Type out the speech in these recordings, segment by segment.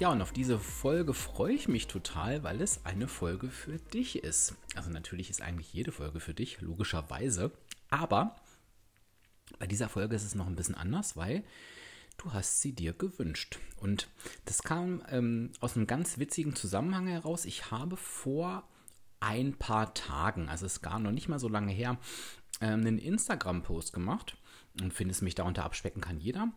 Ja, und auf diese Folge freue ich mich total, weil es eine Folge für dich ist. Also natürlich ist eigentlich jede Folge für dich, logischerweise. Aber bei dieser Folge ist es noch ein bisschen anders, weil du hast sie dir gewünscht. Und das kam ähm, aus einem ganz witzigen Zusammenhang heraus. Ich habe vor ein paar Tagen, also es gar noch nicht mal so lange her, ähm, einen Instagram-Post gemacht und findest mich darunter abspecken kann jeder.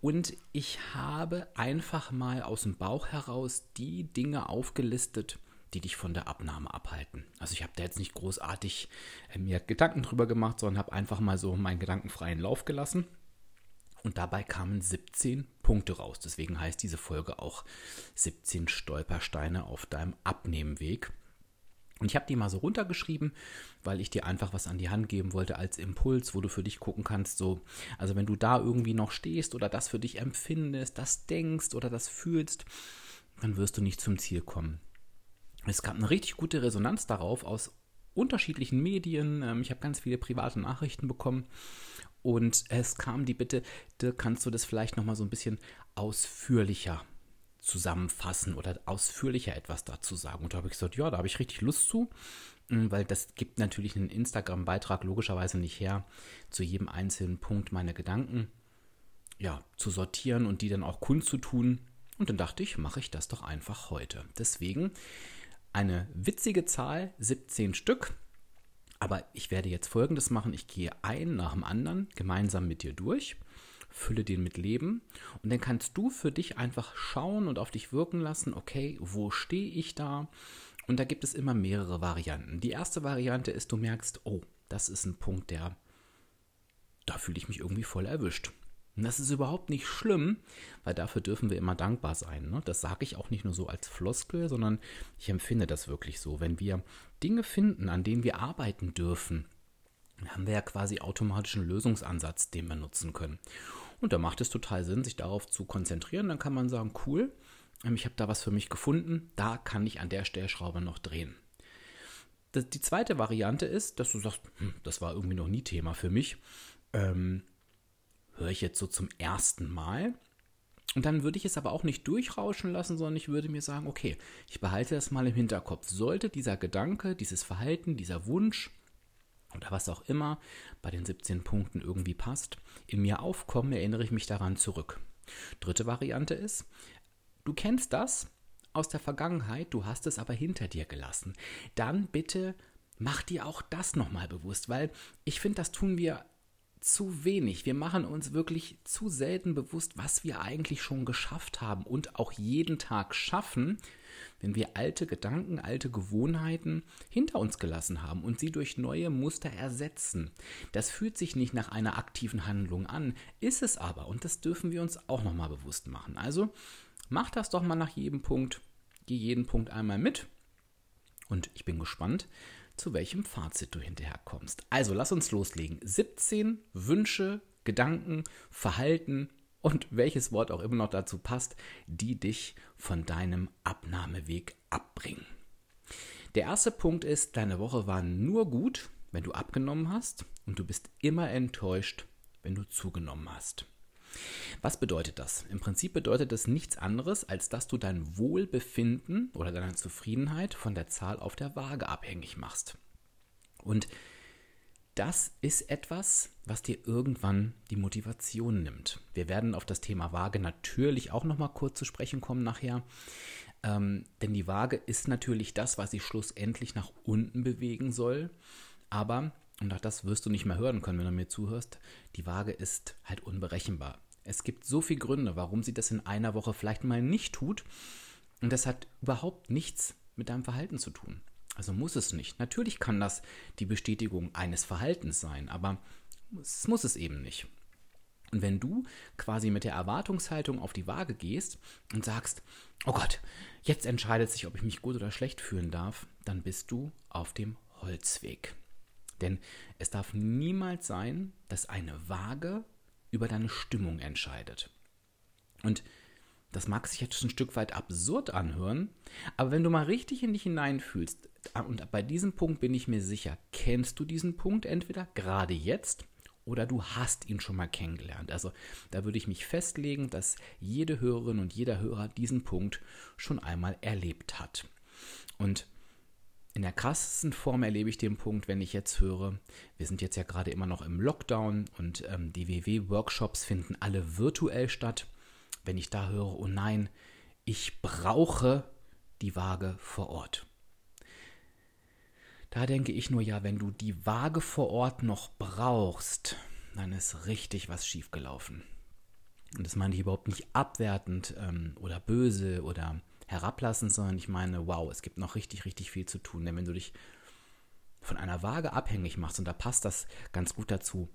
Und ich habe einfach mal aus dem Bauch heraus die Dinge aufgelistet, die dich von der Abnahme abhalten. Also ich habe da jetzt nicht großartig äh, mir Gedanken drüber gemacht, sondern habe einfach mal so meinen gedankenfreien Lauf gelassen. Und dabei kamen 17 Punkte raus. Deswegen heißt diese Folge auch 17 Stolpersteine auf deinem Abnehmweg. Und ich habe die mal so runtergeschrieben, weil ich dir einfach was an die Hand geben wollte als Impuls, wo du für dich gucken kannst, so, also wenn du da irgendwie noch stehst oder das für dich empfindest, das denkst oder das fühlst, dann wirst du nicht zum Ziel kommen. Es gab eine richtig gute Resonanz darauf aus unterschiedlichen Medien. Ähm, ich habe ganz viele private Nachrichten bekommen und es kam die Bitte, kannst du das vielleicht noch mal so ein bisschen ausführlicher zusammenfassen oder ausführlicher etwas dazu sagen. Und da habe ich gesagt, ja, da habe ich richtig Lust zu, mm, weil das gibt natürlich einen Instagram-Beitrag logischerweise nicht her, zu jedem einzelnen Punkt meine Gedanken ja, zu sortieren und die dann auch kundzutun. Und dann dachte ich, mache ich das doch einfach heute. Deswegen eine witzige Zahl, 17 Stück. Aber ich werde jetzt folgendes machen. Ich gehe ein nach dem anderen gemeinsam mit dir durch fülle den mit Leben und dann kannst du für dich einfach schauen und auf dich wirken lassen, okay, wo stehe ich da? Und da gibt es immer mehrere Varianten. Die erste Variante ist, du merkst, oh, das ist ein Punkt, der, da fühle ich mich irgendwie voll erwischt. Und das ist überhaupt nicht schlimm, weil dafür dürfen wir immer dankbar sein. Ne? Das sage ich auch nicht nur so als Floskel, sondern ich empfinde das wirklich so. Wenn wir Dinge finden, an denen wir arbeiten dürfen, haben wir ja quasi automatisch einen Lösungsansatz, den wir nutzen können. Und da macht es total Sinn, sich darauf zu konzentrieren. Dann kann man sagen, cool, ähm, ich habe da was für mich gefunden, da kann ich an der Stellschraube noch drehen. die zweite Variante ist, dass du sagst, hm, das war irgendwie noch nie Thema für mich. Ähm, höre ich jetzt so zum ersten Mal. Und dann würde ich es aber auch nicht durchrauschen lassen, sondern ich würde mir sagen, okay, ich behalte das mal im Hinterkopf. Sollte dieser Gedanke, dieses Verhalten, dieser Wunsch oder was auch immer bei den 17 Punkten irgendwie passt, in mir aufkommen, erinnere ich mich daran zurück. Dritte Variante ist, du kennst das aus der Vergangenheit, du hast es aber hinter dir gelassen. Dann bitte mach dir auch das nochmal bewusst, weil ich finde, das tun wir zu wenig. Wir machen uns wirklich zu selten bewusst, was wir eigentlich schon geschafft haben und auch jeden Tag schaffen, wenn wir alte Gedanken, alte Gewohnheiten hinter uns gelassen haben und sie durch neue Muster ersetzen. Das fühlt sich nicht nach einer aktiven Handlung an, ist es aber und das dürfen wir uns auch nochmal bewusst machen. Also mach das doch mal nach jedem Punkt, geh jeden Punkt einmal mit und ich bin gespannt, zu welchem Fazit du hinterher kommst. Also lass uns loslegen. 17 Wünsche, Gedanken, Verhalten, und welches Wort auch immer noch dazu passt, die dich von deinem Abnahmeweg abbringen. Der erste Punkt ist, deine Woche war nur gut, wenn du abgenommen hast und du bist immer enttäuscht, wenn du zugenommen hast. Was bedeutet das? Im Prinzip bedeutet das nichts anderes, als dass du dein Wohlbefinden oder deine Zufriedenheit von der Zahl auf der Waage abhängig machst. Und das ist etwas, was dir irgendwann die Motivation nimmt. Wir werden auf das Thema Waage natürlich auch noch mal kurz zu sprechen kommen nachher. Ähm, denn die Waage ist natürlich das, was sich schlussendlich nach unten bewegen soll. Aber, und auch das wirst du nicht mehr hören können, wenn du mir zuhörst, die Waage ist halt unberechenbar. Es gibt so viele Gründe, warum sie das in einer Woche vielleicht mal nicht tut. Und das hat überhaupt nichts mit deinem Verhalten zu tun. Also muss es nicht. Natürlich kann das die Bestätigung eines Verhaltens sein, aber es muss es eben nicht. Und wenn du quasi mit der Erwartungshaltung auf die Waage gehst und sagst, oh Gott, jetzt entscheidet sich, ob ich mich gut oder schlecht fühlen darf, dann bist du auf dem Holzweg. Denn es darf niemals sein, dass eine Waage über deine Stimmung entscheidet. Und das mag sich jetzt ein Stück weit absurd anhören, aber wenn du mal richtig in dich hineinfühlst, und bei diesem Punkt bin ich mir sicher, kennst du diesen Punkt entweder gerade jetzt oder du hast ihn schon mal kennengelernt. Also da würde ich mich festlegen, dass jede Hörerin und jeder Hörer diesen Punkt schon einmal erlebt hat. Und in der krassesten Form erlebe ich den Punkt, wenn ich jetzt höre, wir sind jetzt ja gerade immer noch im Lockdown und ähm, die WW-Workshops finden alle virtuell statt wenn ich da höre, oh nein, ich brauche die Waage vor Ort. Da denke ich nur, ja, wenn du die Waage vor Ort noch brauchst, dann ist richtig was schiefgelaufen. Und das meine ich überhaupt nicht abwertend ähm, oder böse oder herablassend, sondern ich meine, wow, es gibt noch richtig, richtig viel zu tun. Denn wenn du dich von einer Waage abhängig machst, und da passt das ganz gut dazu,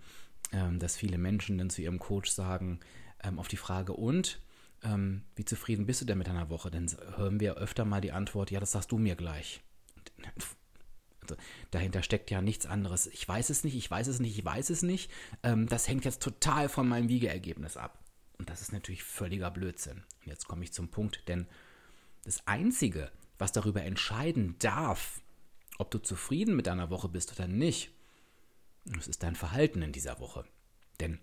ähm, dass viele Menschen dann zu ihrem Coach sagen, ähm, auf die Frage, und ähm, wie zufrieden bist du denn mit deiner Woche? Dann hören wir öfter mal die Antwort, ja, das sagst du mir gleich. Also, dahinter steckt ja nichts anderes. Ich weiß es nicht, ich weiß es nicht, ich weiß es nicht. Ähm, das hängt jetzt total von meinem Wiegeergebnis ab. Und das ist natürlich völliger Blödsinn. Und jetzt komme ich zum Punkt, denn das Einzige, was darüber entscheiden darf, ob du zufrieden mit deiner Woche bist oder nicht, das ist dein Verhalten in dieser Woche. Denn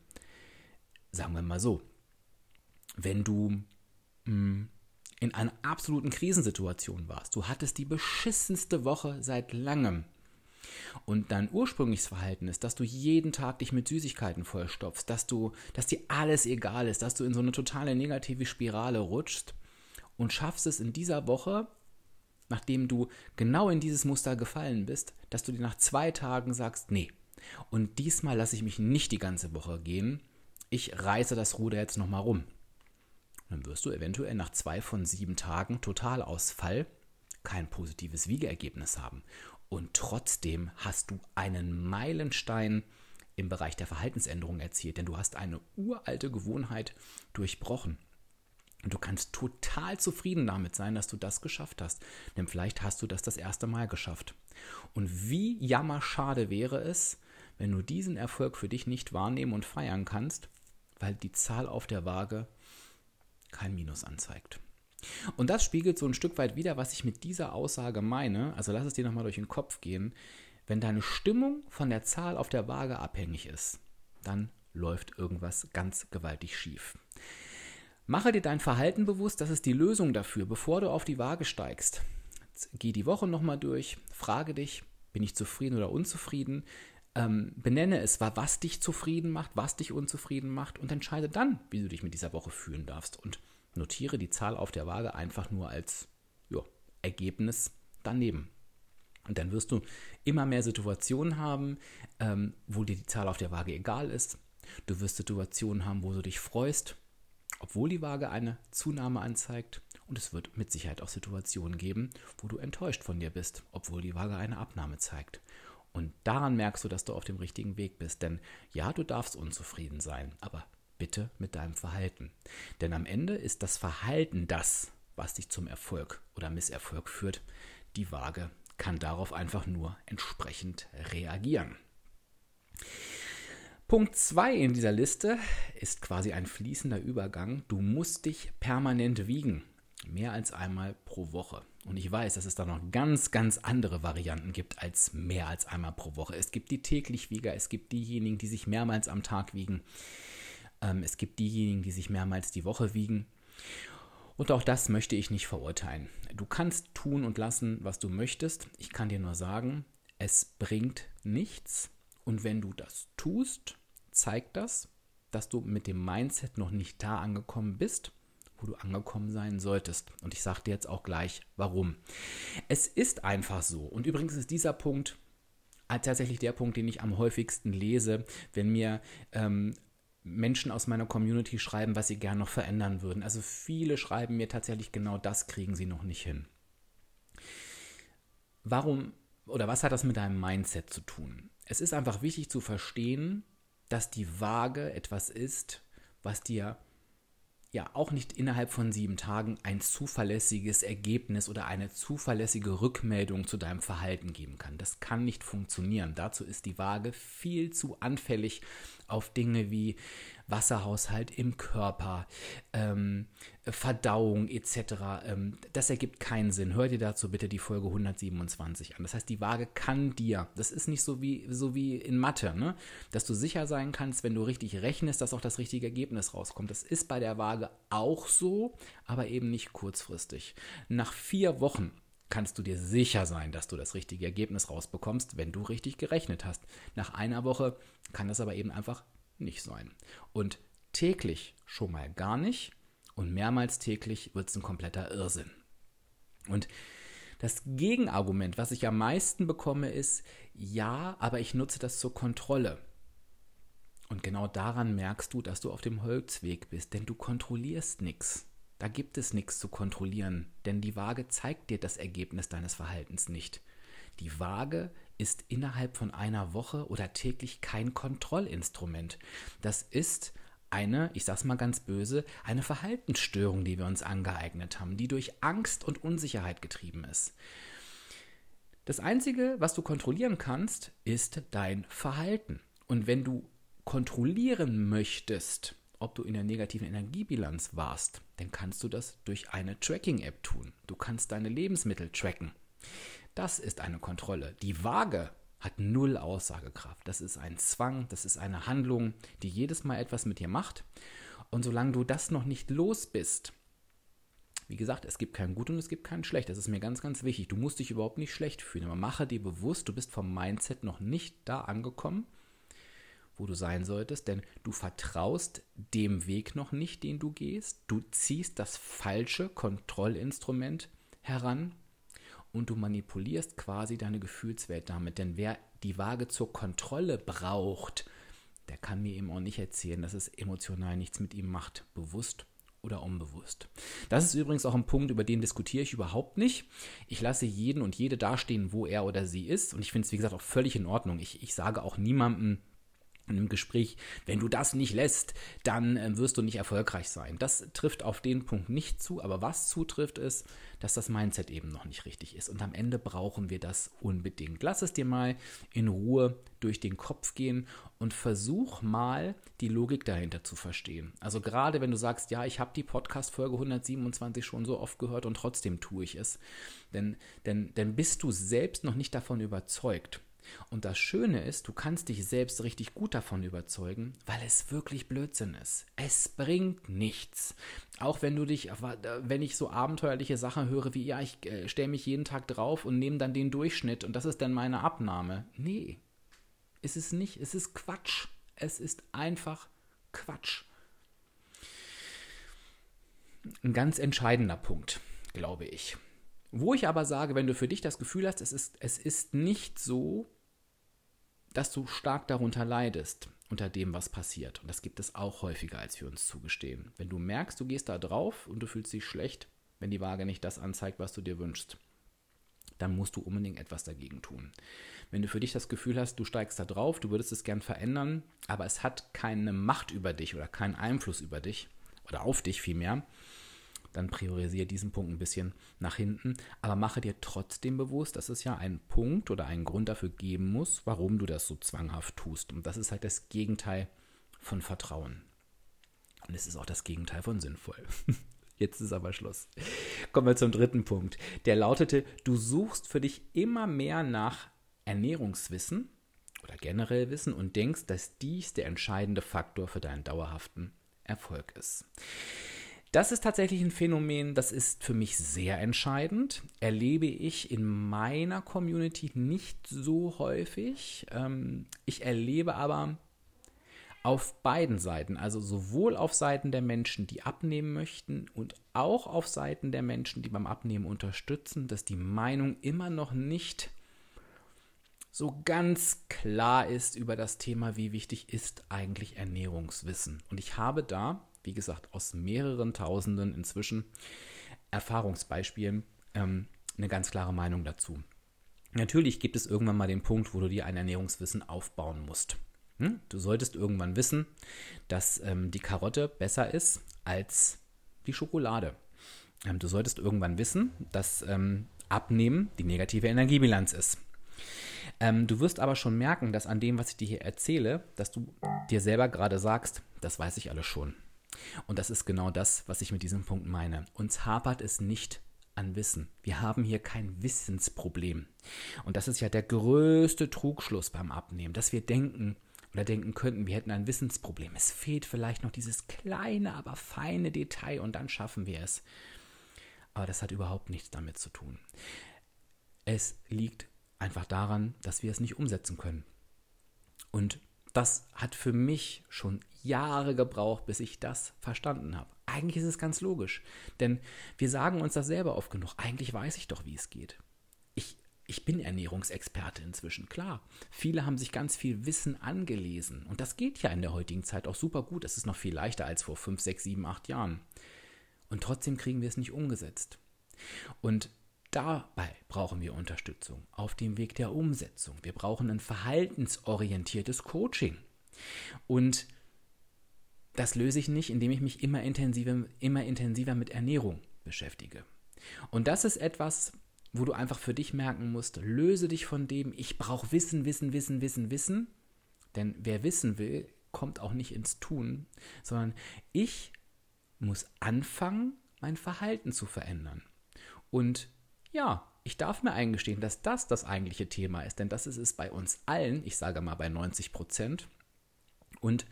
sagen wir mal so, wenn du mh, hm, in einer absoluten Krisensituation warst, du hattest die beschissenste Woche seit langem und dein ursprüngliches Verhalten ist, dass du jeden Tag dich mit Süßigkeiten vollstopfst, dass du, dass dir alles egal ist, dass du in so eine totale negative Spirale rutschst und schaffst es in dieser Woche, nachdem du genau in dieses Muster gefallen bist, dass du dir nach zwei Tagen sagst, nee, und diesmal lasse ich mich nicht die ganze Woche gehen, ich reiße das Ruder jetzt nochmal rum. Dann wirst du eventuell nach zwei von sieben Tagen Totalausfall kein positives Wiegeergebnis haben. Und trotzdem hast du einen Meilenstein im Bereich der Verhaltensänderung erzielt, denn du hast eine uralte Gewohnheit durchbrochen. Und du kannst total zufrieden damit sein, dass du das geschafft hast. Denn vielleicht hast du das das erste Mal geschafft. Und wie jammerschade wäre es, wenn du diesen Erfolg für dich nicht wahrnehmen und feiern kannst, weil die Zahl auf der Waage kein Minus anzeigt. Und das spiegelt so ein Stück weit wieder, was ich mit dieser Aussage meine. Also lass es dir nochmal durch den Kopf gehen. Wenn deine Stimmung von der Zahl auf der Waage abhängig ist, dann läuft irgendwas ganz gewaltig schief. Mache dir dein Verhalten bewusst, das ist die Lösung dafür, bevor du auf die Waage steigst. geh die Woche nochmal durch, frage dich, bin ich zufrieden oder unzufrieden? Ähm, benenne es, was dich zufrieden macht, was dich unzufrieden macht und entscheide dann, wie du dich mit dieser Woche fühlen darfst. Und notiere die Zahl auf der Waage einfach nur als jo, Ergebnis daneben. Und dann wirst du immer mehr Situationen haben, ähm, wo dir die Zahl auf der Waage egal ist. Du wirst Situationen haben, wo du dich freust, obwohl die Waage eine Zunahme anzeigt. Und es wird mit Sicherheit auch Situationen geben, wo du enttäuscht von dir bist, obwohl die Waage eine Abnahme zeigt. Und daran merkst du, dass du auf dem richtigen Weg bist. Denn ja, du darfst unzufrieden sein, aber bitte mit deinem Verhalten. Denn am Ende ist das Verhalten das, was dich zum Erfolg oder Misserfolg führt. Die Waage kann darauf einfach nur entsprechend reagieren. Punkt 2 in dieser Liste ist quasi ein fließender Übergang. Du musst dich permanent wiegen. Mehr als einmal pro Woche. Und ich weiß, dass es da noch ganz, ganz andere Varianten gibt als mehr als einmal pro Woche. Es gibt die täglich Wieger, es gibt diejenigen, die sich mehrmals am Tag wiegen. Ähm, es gibt diejenigen, die sich mehrmals die Woche wiegen. Und auch das möchte ich nicht verurteilen. Du kannst tun und lassen, was du möchtest. Ich kann dir nur sagen, es bringt nichts. Und wenn du das tust, zeigt das, dass du mit dem Mindset noch nicht da angekommen bist wo du angekommen sein solltest. Und ich sage dir jetzt auch gleich, warum. Es ist einfach so. Und übrigens ist dieser Punkt tatsächlich der Punkt, den ich am häufigsten lese, wenn mir ähm, Menschen aus meiner Community schreiben, was sie gerne noch verändern würden. Also viele schreiben mir tatsächlich genau das kriegen sie noch nicht hin. Warum oder was hat das mit deinem Mindset zu tun? Es ist einfach wichtig zu verstehen, dass die Waage etwas ist, was dir ja auch nicht innerhalb von sieben Tagen ein zuverlässiges Ergebnis oder eine zuverlässige Rückmeldung zu deinem Verhalten geben kann. Das kann nicht funktionieren. Dazu ist die Waage viel zu anfällig auf Dinge wie Wasserhaushalt im Körper, ähm, Verdauung etc. Ähm, das ergibt keinen Sinn. Hör dir dazu bitte die Folge 127 an. Das heißt, die Waage kann dir, das ist nicht so wie, so wie in Mathe, ne? dass du sicher sein kannst, wenn du richtig rechnest, dass auch das richtige Ergebnis rauskommt. Das ist bei der Waage auch so, aber eben nicht kurzfristig. Nach vier Wochen kannst du dir sicher sein, dass du das richtige Ergebnis rausbekommst, wenn du richtig gerechnet hast. Nach einer Woche kann das aber eben einfach nicht sein. Und täglich schon mal gar nicht und mehrmals täglich wird es ein kompletter Irrsinn. Und das Gegenargument, was ich am meisten bekomme, ist, ja, aber ich nutze das zur Kontrolle. Und genau daran merkst du, dass du auf dem Holzweg bist, denn du kontrollierst nichts. Da gibt es nichts zu kontrollieren, denn die Waage zeigt dir das Ergebnis deines Verhaltens nicht. Die Waage ist innerhalb von einer Woche oder täglich kein Kontrollinstrument. Das ist eine, ich sag's mal ganz böse, eine Verhaltensstörung, die wir uns angeeignet haben, die durch Angst und Unsicherheit getrieben ist. Das Einzige, was du kontrollieren kannst, ist dein Verhalten. Und wenn du kontrollieren möchtest, ob du in der negativen Energiebilanz warst, dann kannst du das durch eine Tracking-App tun. Du kannst deine Lebensmittel tracken. Das ist eine Kontrolle. Die Waage hat null Aussagekraft. Das ist ein Zwang, das ist eine Handlung, die jedes Mal etwas mit dir macht. Und solange du das noch nicht los bist, wie gesagt, es gibt kein Gut und es gibt kein Schlecht. Das ist mir ganz, ganz wichtig. Du musst dich überhaupt nicht schlecht fühlen. Aber mache dir bewusst, du bist vom Mindset noch nicht da angekommen, wo du sein solltest, denn du vertraust dem Weg noch nicht, den du gehst. Du ziehst das falsche Kontrollinstrument heran, und du manipulierst quasi deine Gefühlswelt damit. Denn wer die Waage zur Kontrolle braucht, der kann mir eben auch nicht erzählen, dass es emotional nichts mit ihm macht, bewusst oder unbewusst. Das ist übrigens auch ein Punkt, über den diskutiere ich überhaupt nicht. Ich lasse jeden und jede dastehen, wo er oder sie ist. Und ich finde es, wie gesagt, auch völlig in Ordnung. Ich, ich sage auch niemandem, einem Gespräch, wenn du das nicht lässt, dann äh, wirst du nicht erfolgreich sein. Das trifft auf den Punkt nicht zu, aber was zutrifft ist, dass das Mindset eben noch nicht richtig ist. Und am Ende brauchen wir das unbedingt. Lass es dir mal in Ruhe durch den Kopf gehen und versuch mal die Logik dahinter zu verstehen. Also gerade wenn du sagst, ja, ich habe die Podcast-Folge 127 schon so oft gehört und trotzdem tue ich es, denn, denn, denn bist du selbst noch nicht davon überzeugt. Und das Schöne ist, du kannst dich selbst richtig gut davon überzeugen, weil es wirklich Blödsinn ist. Es bringt nichts. Auch wenn du dich, wenn ich so abenteuerliche Sachen höre wie, ja, ich äh, stelle mich jeden Tag drauf und nehme dann den Durchschnitt und das ist dann meine Abnahme. Nee, ist es nicht. Es ist Quatsch. Es ist einfach Quatsch. Ein ganz entscheidender Punkt, glaube ich. Wo ich aber sage, wenn du für dich das Gefühl hast, es ist, es ist nicht so, dass du stark darunter leidest, unter dem, was passiert. Und das gibt es auch häufiger, als wir uns zugestehen. Wenn du merkst, du gehst da drauf und du fühlst dich schlecht, wenn die Waage nicht das anzeigt, was du dir wünschst, dann musst du unbedingt etwas dagegen tun. Wenn du für dich das Gefühl hast, du steigst da drauf, du würdest es gern verändern, aber es hat keine Macht über dich oder keinen Einfluss über dich oder auf dich vielmehr, dann priorisiere diesen Punkt ein bisschen nach hinten, aber mache dir trotzdem bewusst, dass es ja einen Punkt oder einen Grund dafür geben muss, warum du das so zwanghaft tust. Und das ist halt das Gegenteil von Vertrauen. Und es ist auch das Gegenteil von sinnvoll. Jetzt ist aber Schluss. Kommen wir zum dritten Punkt. Der lautete, du suchst für dich immer mehr nach Ernährungswissen oder generell Wissen und denkst, dass dies der entscheidende Faktor für deinen dauerhaften Erfolg ist. Das ist tatsächlich ein Phänomen, das ist für mich sehr entscheidend. Erlebe ich in meiner Community nicht so häufig. Ähm, ich erlebe aber auf beiden Seiten, also sowohl auf Seiten der Menschen, die abnehmen möchten und auch auf Seiten der Menschen, die beim Abnehmen unterstützen, dass die Meinung immer noch nicht so ganz klar ist über das Thema, wie wichtig ist eigentlich Ernährungswissen. Und ich habe da wie gesagt, aus mehreren Tausenden inzwischen Erfahrungsbeispielen ähm, eine ganz klare Meinung dazu. Natürlich gibt es irgendwann mal den Punkt, wo du dir ein Ernährungswissen aufbauen musst. Hm? Du solltest irgendwann wissen, dass ähm, die Karotte besser ist als die Schokolade. Ähm, du solltest irgendwann wissen, dass ähm, Abnehmen die negative Energiebilanz ist. Ähm, du wirst aber schon merken, dass an dem, was ich dir hier erzähle, dass du dir selber gerade sagst, das weiß ich alles schon. Und das ist genau das, was ich mit diesem Punkt meine. Uns hapert es nicht an Wissen. Wir haben hier kein Wissensproblem. Und das ist ja der größte Trugschluss beim Abnehmen, dass wir denken oder denken könnten, wir hätten ein Wissensproblem. Es fehlt vielleicht noch dieses kleine, aber feine Detail und dann schaffen wir es. Aber das hat überhaupt nichts damit zu tun. Es liegt einfach daran, dass wir es nicht umsetzen können. Und das hat für mich schon Jahre gebraucht, bis ich das verstanden habe. Eigentlich ist es ganz logisch, denn wir sagen uns das selber oft genug. Eigentlich weiß ich doch, wie es geht. Ich, ich bin Ernährungsexperte inzwischen, klar. Viele haben sich ganz viel Wissen angelesen und das geht ja in der heutigen Zeit auch super gut. Es ist noch viel leichter als vor 5, 6, 7, 8 Jahren. Und trotzdem kriegen wir es nicht umgesetzt. Und Dabei brauchen wir Unterstützung auf dem Weg der Umsetzung. Wir brauchen ein verhaltensorientiertes Coaching. Und das löse ich nicht, indem ich mich immer intensiver, immer intensiver mit Ernährung beschäftige. Und das ist etwas, wo du einfach für dich merken musst, löse dich von dem, ich brauche Wissen, Wissen, Wissen, Wissen, Wissen. Denn wer wissen will, kommt auch nicht ins Tun, sondern ich muss anfangen, mein Verhalten zu verändern. Und ja, ich darf mir eingestehen, dass das das eigentliche Thema ist, denn das ist es bei uns allen, ich sage mal bei 90 Prozent. Und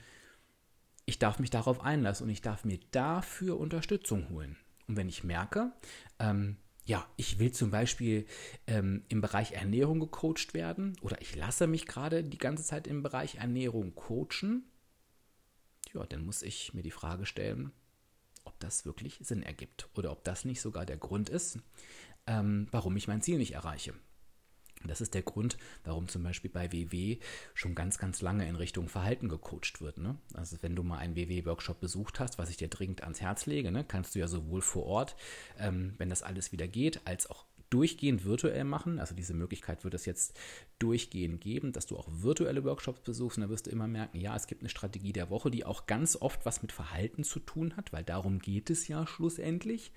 ich darf mich darauf einlassen und ich darf mir dafür Unterstützung holen. Und wenn ich merke, ähm, ja, ich will zum Beispiel ähm, im Bereich Ernährung gecoacht werden oder ich lasse mich gerade die ganze Zeit im Bereich Ernährung coachen, ja, dann muss ich mir die Frage stellen, ob das wirklich Sinn ergibt oder ob das nicht sogar der Grund ist, ähm, warum ich mein Ziel nicht erreiche. Das ist der Grund, warum zum Beispiel bei WW schon ganz, ganz lange in Richtung Verhalten gecoacht wird. Ne? Also wenn du mal einen WW-Workshop besucht hast, was ich dir dringend ans Herz lege, ne, kannst du ja sowohl vor Ort, ähm, wenn das alles wieder geht, als auch durchgehend virtuell machen. Also diese Möglichkeit wird es jetzt durchgehend geben, dass du auch virtuelle Workshops besuchst und da wirst du immer merken, ja, es gibt eine Strategie der Woche, die auch ganz oft was mit Verhalten zu tun hat, weil darum geht es ja schlussendlich.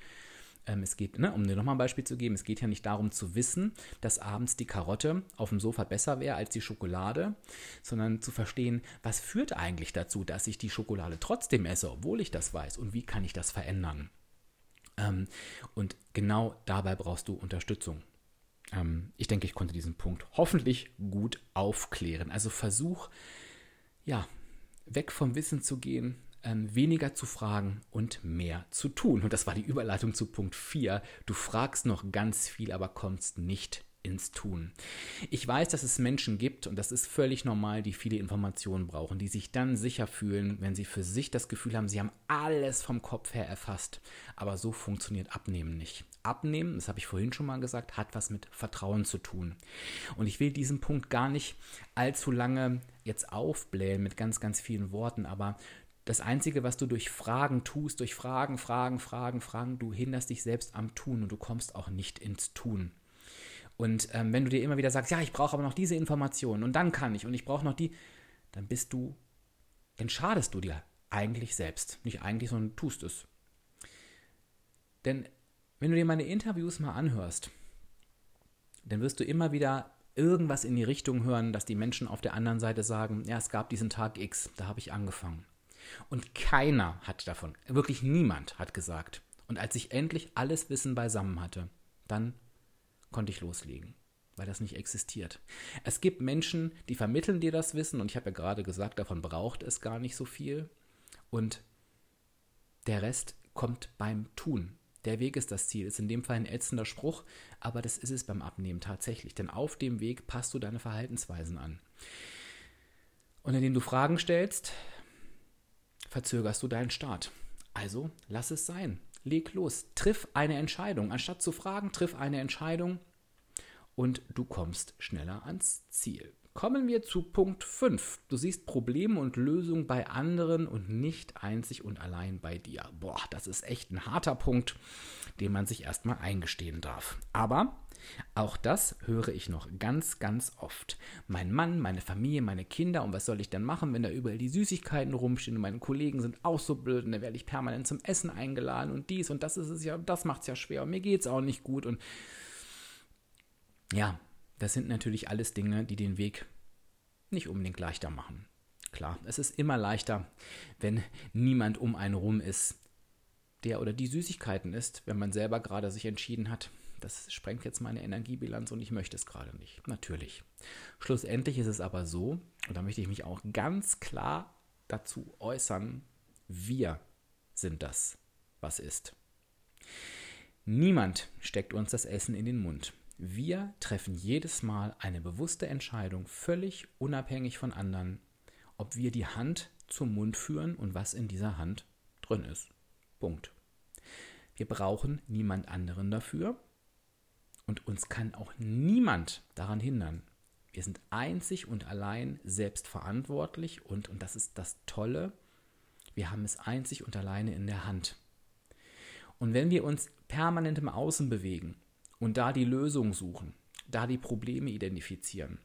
Ähm, es geht, ne, um dir nochmal ein Beispiel zu geben, es geht ja nicht darum zu wissen, dass abends die Karotte auf dem Sofa besser wäre als die Schokolade, sondern zu verstehen, was führt eigentlich dazu, dass ich die Schokolade trotzdem esse, obwohl ich das weiß und wie kann ich das verändern. Ähm, und genau dabei brauchst du Unterstützung. Ähm, ich denke, ich konnte diesen Punkt hoffentlich gut aufklären. Also versuch, ja, weg vom Wissen zu gehen, ähm, weniger zu fragen und mehr zu tun. Und das war die Überleitung zu Punkt 4. Du fragst noch ganz viel, aber kommst nicht ins Tun. Ich weiß, dass es Menschen gibt, und das ist völlig normal, die viele Informationen brauchen, die sich dann sicher fühlen, wenn sie für sich das Gefühl haben, sie haben alles vom Kopf her erfasst. Aber so funktioniert Abnehmen nicht. Abnehmen, das habe ich vorhin schon mal gesagt, hat was mit Vertrauen zu tun. Und ich will diesen Punkt gar nicht allzu lange jetzt aufblähen mit ganz, ganz vielen Worten, aber das Einzige, was du durch Fragen tust, durch Fragen, Fragen, Fragen, Fragen, du hinderst dich selbst am Tun und du kommst auch nicht ins Tun. Und ähm, wenn du dir immer wieder sagst, ja, ich brauche aber noch diese Informationen und dann kann ich und ich brauche noch die, dann bist du, dann schadest du dir eigentlich selbst. Nicht eigentlich, sondern tust es. Denn wenn du dir meine Interviews mal anhörst, dann wirst du immer wieder irgendwas in die Richtung hören, dass die Menschen auf der anderen Seite sagen, ja, es gab diesen Tag X, da habe ich angefangen. Und keiner hat davon, wirklich niemand hat gesagt. Und als ich endlich alles Wissen beisammen hatte, dann konnte ich loslegen, weil das nicht existiert. Es gibt Menschen, die vermitteln dir das Wissen und ich habe ja gerade gesagt, davon braucht es gar nicht so viel. Und der Rest kommt beim Tun. Der Weg ist das Ziel. Ist in dem Fall ein ätzender Spruch, aber das ist es beim Abnehmen tatsächlich. Denn auf dem Weg passt du deine Verhaltensweisen an. Und indem du Fragen stellst, verzögerst du deinen Start. Also lass es sein. Leg los. Triff eine Entscheidung. Anstatt zu fragen, triff eine Entscheidung und du kommst schneller ans Ziel. Kommen wir zu Punkt 5. Du siehst Probleme und Lösungen bei anderen und nicht einzig und allein bei dir. Boah, das ist echt ein harter Punkt, den man sich erstmal eingestehen darf. Aber auch das höre ich noch ganz, ganz oft. Mein Mann, meine Familie, meine Kinder und was soll ich denn machen, wenn da überall die Süßigkeiten rumstehen und meine Kollegen sind auch so blöd und dann werde ich permanent zum Essen eingeladen und dies und das ist es ja, das macht es ja schwer und mir geht es auch nicht gut und ja, das sind natürlich alles Dinge, die den Weg nicht unbedingt leichter machen. Klar, es ist immer leichter, wenn niemand um einen rum ist, der oder die Süßigkeiten isst, wenn man selber gerade sich entschieden hat, das sprengt jetzt meine Energiebilanz und ich möchte es gerade nicht. Natürlich. Schlussendlich ist es aber so, und da möchte ich mich auch ganz klar dazu äußern, wir sind das, was ist. Niemand steckt uns das Essen in den Mund. Wir treffen jedes Mal eine bewusste Entscheidung, völlig unabhängig von anderen, ob wir die Hand zum Mund führen und was in dieser Hand drin ist. Punkt. Wir brauchen niemand anderen dafür und uns kann auch niemand daran hindern. Wir sind einzig und allein selbst verantwortlich und, und das ist das Tolle, wir haben es einzig und alleine in der Hand. Und wenn wir uns permanent im Außen bewegen, und da die Lösung suchen, da die Probleme identifizieren,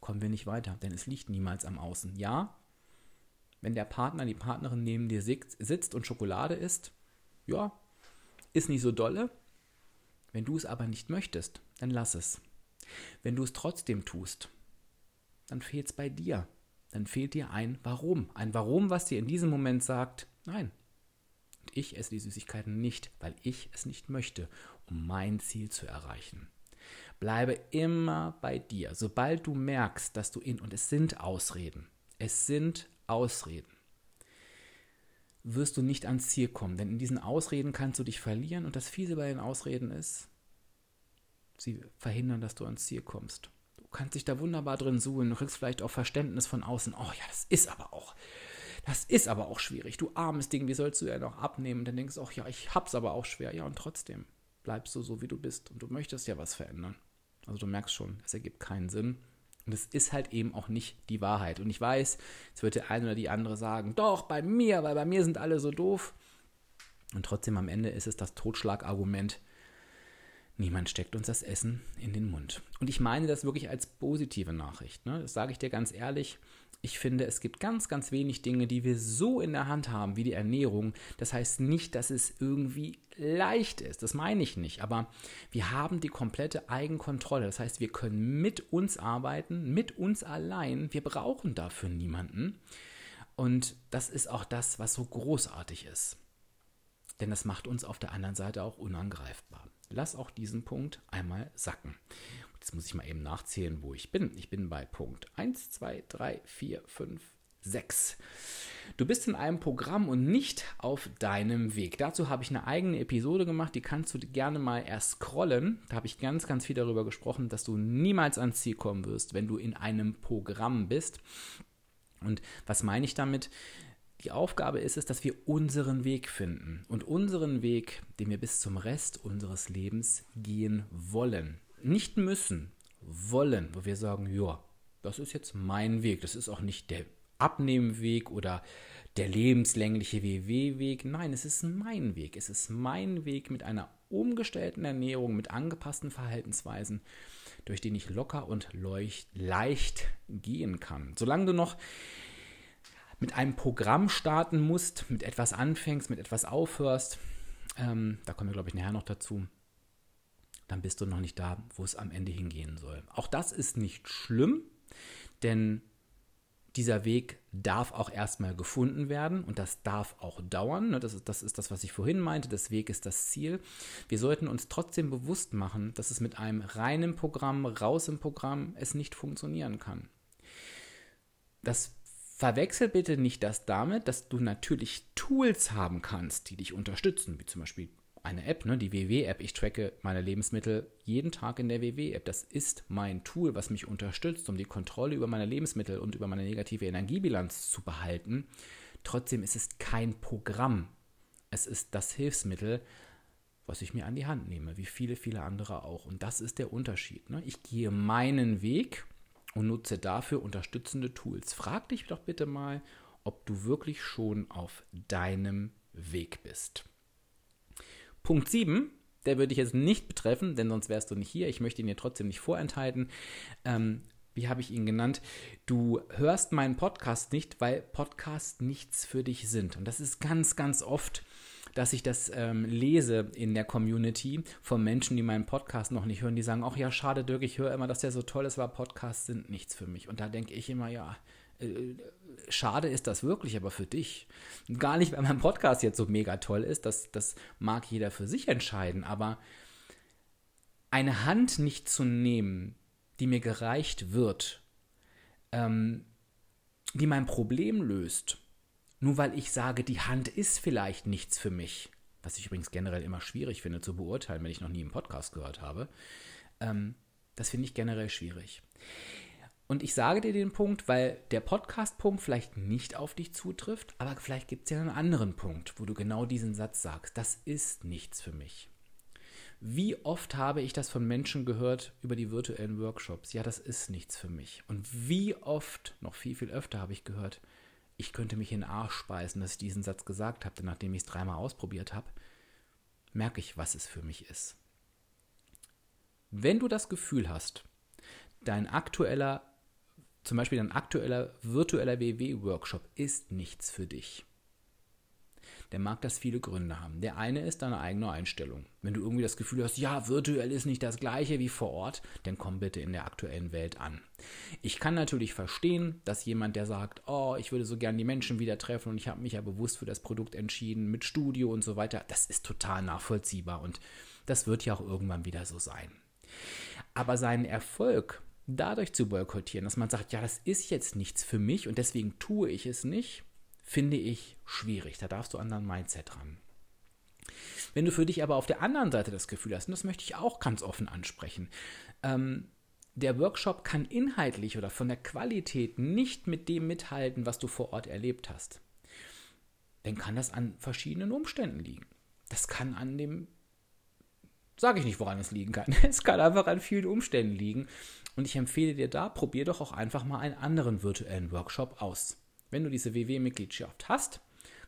kommen wir nicht weiter, denn es liegt niemals am Außen. Ja, wenn der Partner, die Partnerin neben dir sitzt und Schokolade isst, ja, ist nicht so dolle. Wenn du es aber nicht möchtest, dann lass es. Wenn du es trotzdem tust, dann fehlt es bei dir. Dann fehlt dir ein Warum. Ein Warum, was dir in diesem Moment sagt, nein, ich esse die Süßigkeiten nicht, weil ich es nicht möchte um mein Ziel zu erreichen. Bleibe immer bei dir. Sobald du merkst, dass du in, und es sind Ausreden, es sind Ausreden, wirst du nicht ans Ziel kommen. Denn in diesen Ausreden kannst du dich verlieren. Und das Fiese bei den Ausreden ist, sie verhindern, dass du ans Ziel kommst. Du kannst dich da wunderbar drin suhlen. Du kriegst vielleicht auch Verständnis von außen. Oh ja, das ist aber auch. Das ist aber auch schwierig. Du armes Ding, wie sollst du ja noch abnehmen? Und dann denkst du auch, ja, ich hab's aber auch schwer. Ja, und trotzdem bleibst du so, wie du bist. Und du möchtest ja was verändern. Also du merkst schon, es ergibt keinen Sinn. Und es ist halt eben auch nicht die Wahrheit. Und ich weiß, jetzt wird der eine oder die andere sagen, doch, bei mir, weil bei mir sind alle so doof. Und trotzdem am Ende ist es das Totschlagargument, niemand steckt uns das Essen in den Mund. Und ich meine das wirklich als positive Nachricht. Ne? Das sage ich dir ganz ehrlich ich finde, es gibt ganz, ganz wenig Dinge, die wir so in der Hand haben wie die Ernährung. Das heißt nicht, dass es irgendwie leicht ist. Das meine ich nicht. Aber wir haben die komplette Eigenkontrolle. Das heißt, wir können mit uns arbeiten, mit uns allein. Wir brauchen dafür niemanden. Und das ist auch das, was so großartig ist. Denn das macht uns auf der anderen Seite auch unangreifbar. Lass auch diesen Punkt einmal sacken. Jetzt muss ich mal eben nachzählen, wo ich bin. Ich bin bei Punkt 1, 2, 3, 4, 5, 6. Du bist in einem Programm und nicht auf deinem Weg. Dazu habe ich eine eigene Episode gemacht, die kannst du gerne mal erst scrollen. Da habe ich ganz, ganz viel darüber gesprochen, dass du niemals ans Ziel kommen wirst, wenn du in einem Programm bist. Und was meine ich damit? Die Aufgabe ist es, dass wir unseren Weg finden und unseren Weg, den wir bis zum Rest unseres Lebens gehen wollen nicht müssen, wollen, wo wir sagen, ja, das ist jetzt mein Weg. Das ist auch nicht der Abnehmweg oder der lebenslängliche WW-Weg. Nein, es ist mein Weg. Es ist mein Weg mit einer umgestellten Ernährung, mit angepassten Verhaltensweisen, durch den ich locker und leicht gehen kann. Solange du noch mit einem Programm starten musst, mit etwas anfängst, mit etwas aufhörst, ähm, da kommen wir, glaube ich, nachher noch dazu, dann bist du noch nicht da, wo es am Ende hingehen soll. Auch das ist nicht schlimm, denn dieser Weg darf auch erstmal gefunden werden und das darf auch dauern. Ne? Das ist, das ist das, was ich vorhin meinte. Das Weg ist das Ziel. Wir sollten uns trotzdem bewusst machen, dass es mit einem reinen Programm, raus im Programm, es nicht funktionieren kann. Das verwechsel bitte nicht das damit, dass du natürlich Tools haben kannst, die dich unterstützen, wie zum Beispiel eine App, ne, die WW-App. Ich tracke meine Lebensmittel jeden Tag in der WW-App. Das ist mein Tool, was mich unterstützt, um die Kontrolle über meine Lebensmittel und über meine negative Energiebilanz zu behalten. Trotzdem ist es kein Programm. Es ist das Hilfsmittel, was ich mir an die Hand nehme, wie viele, viele andere auch. Und das ist der Unterschied. Ne? Ich gehe meinen Weg und nutze dafür unterstützende Tools. Frag dich doch bitte mal, ob du wirklich schon auf deinem Weg bist. Punkt 7, der würde ich jetzt nicht betreffen, denn sonst wärst du nicht hier. Ich möchte ihn dir trotzdem nicht vorenthalten. Ähm, wie habe ich ihn genannt? Du hörst meinen Podcast nicht, weil Podcasts nichts für dich sind. Und das ist ganz, ganz oft dass ich das ähm, lese in der Community von Menschen, die meinen Podcast noch nicht hören, die sagen, ach ja, schade, Dirk, ich höre immer, dass der so toll ist, aber Podcasts sind nichts für mich. Und da denke ich immer, ja, äh, schade ist das wirklich, aber für dich. Gar nicht, weil mein Podcast jetzt so mega toll ist, das, das mag jeder für sich entscheiden, aber eine Hand nicht zu nehmen, die mir gereicht wird, ähm, die mein Problem löst, nur weil ich sage, die Hand ist vielleicht nichts für mich, was ich übrigens generell immer schwierig finde zu beurteilen, wenn ich noch nie einen Podcast gehört habe, ähm, das finde ich generell schwierig. Und ich sage dir den Punkt, weil der Podcast-Punkt vielleicht nicht auf dich zutrifft, aber vielleicht gibt es ja einen anderen Punkt, wo du genau diesen Satz sagst. Das ist nichts für mich. Wie oft habe ich das von Menschen gehört über die virtuellen Workshops? Ja, das ist nichts für mich. Und wie oft, noch viel, viel öfter habe ich gehört, ich könnte mich in den Arsch speisen, dass ich diesen Satz gesagt habe, denn nachdem ich es dreimal ausprobiert habe, merke ich, was es für mich ist. Wenn du das Gefühl hast, dein aktueller, zum Beispiel dein aktueller virtueller WW-Workshop ist nichts für dich, der mag das viele Gründe haben. Der eine ist deine eigene Einstellung. Wenn du irgendwie das Gefühl hast, ja, virtuell ist nicht das gleiche wie vor Ort, dann komm bitte in der aktuellen Welt an. Ich kann natürlich verstehen, dass jemand, der sagt, oh, ich würde so gern die Menschen wieder treffen und ich habe mich ja bewusst für das Produkt entschieden mit Studio und so weiter, das ist total nachvollziehbar und das wird ja auch irgendwann wieder so sein. Aber seinen Erfolg dadurch zu boykottieren, dass man sagt, ja, das ist jetzt nichts für mich und deswegen tue ich es nicht, finde ich schwierig. Da darfst du an dein Mindset ran. Wenn du für dich aber auf der anderen Seite das Gefühl hast, und das möchte ich auch ganz offen ansprechen, ähm, der Workshop kann inhaltlich oder von der Qualität nicht mit dem mithalten, was du vor Ort erlebt hast, dann kann das an verschiedenen Umständen liegen. Das kann an dem, sage ich nicht, woran es liegen kann. Es kann einfach an vielen Umständen liegen. Und ich empfehle dir da, probier doch auch einfach mal einen anderen virtuellen Workshop aus. Wenn du diese WW-Mitgliedschaft hast,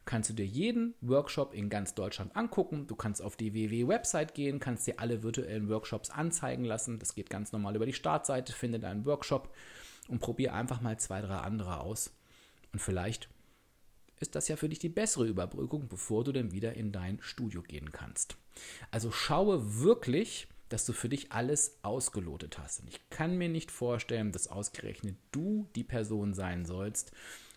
kannst du dir jeden Workshop in ganz Deutschland angucken. Du kannst auf die WW-Website gehen, kannst dir alle virtuellen Workshops anzeigen lassen. Das geht ganz normal über die Startseite, finde deinen Workshop und probiere einfach mal zwei, drei andere aus. Und vielleicht ist das ja für dich die bessere Überbrückung, bevor du dann wieder in dein Studio gehen kannst. Also schaue wirklich, dass du für dich alles ausgelotet hast. Und ich kann mir nicht vorstellen, dass ausgerechnet du die Person sein sollst,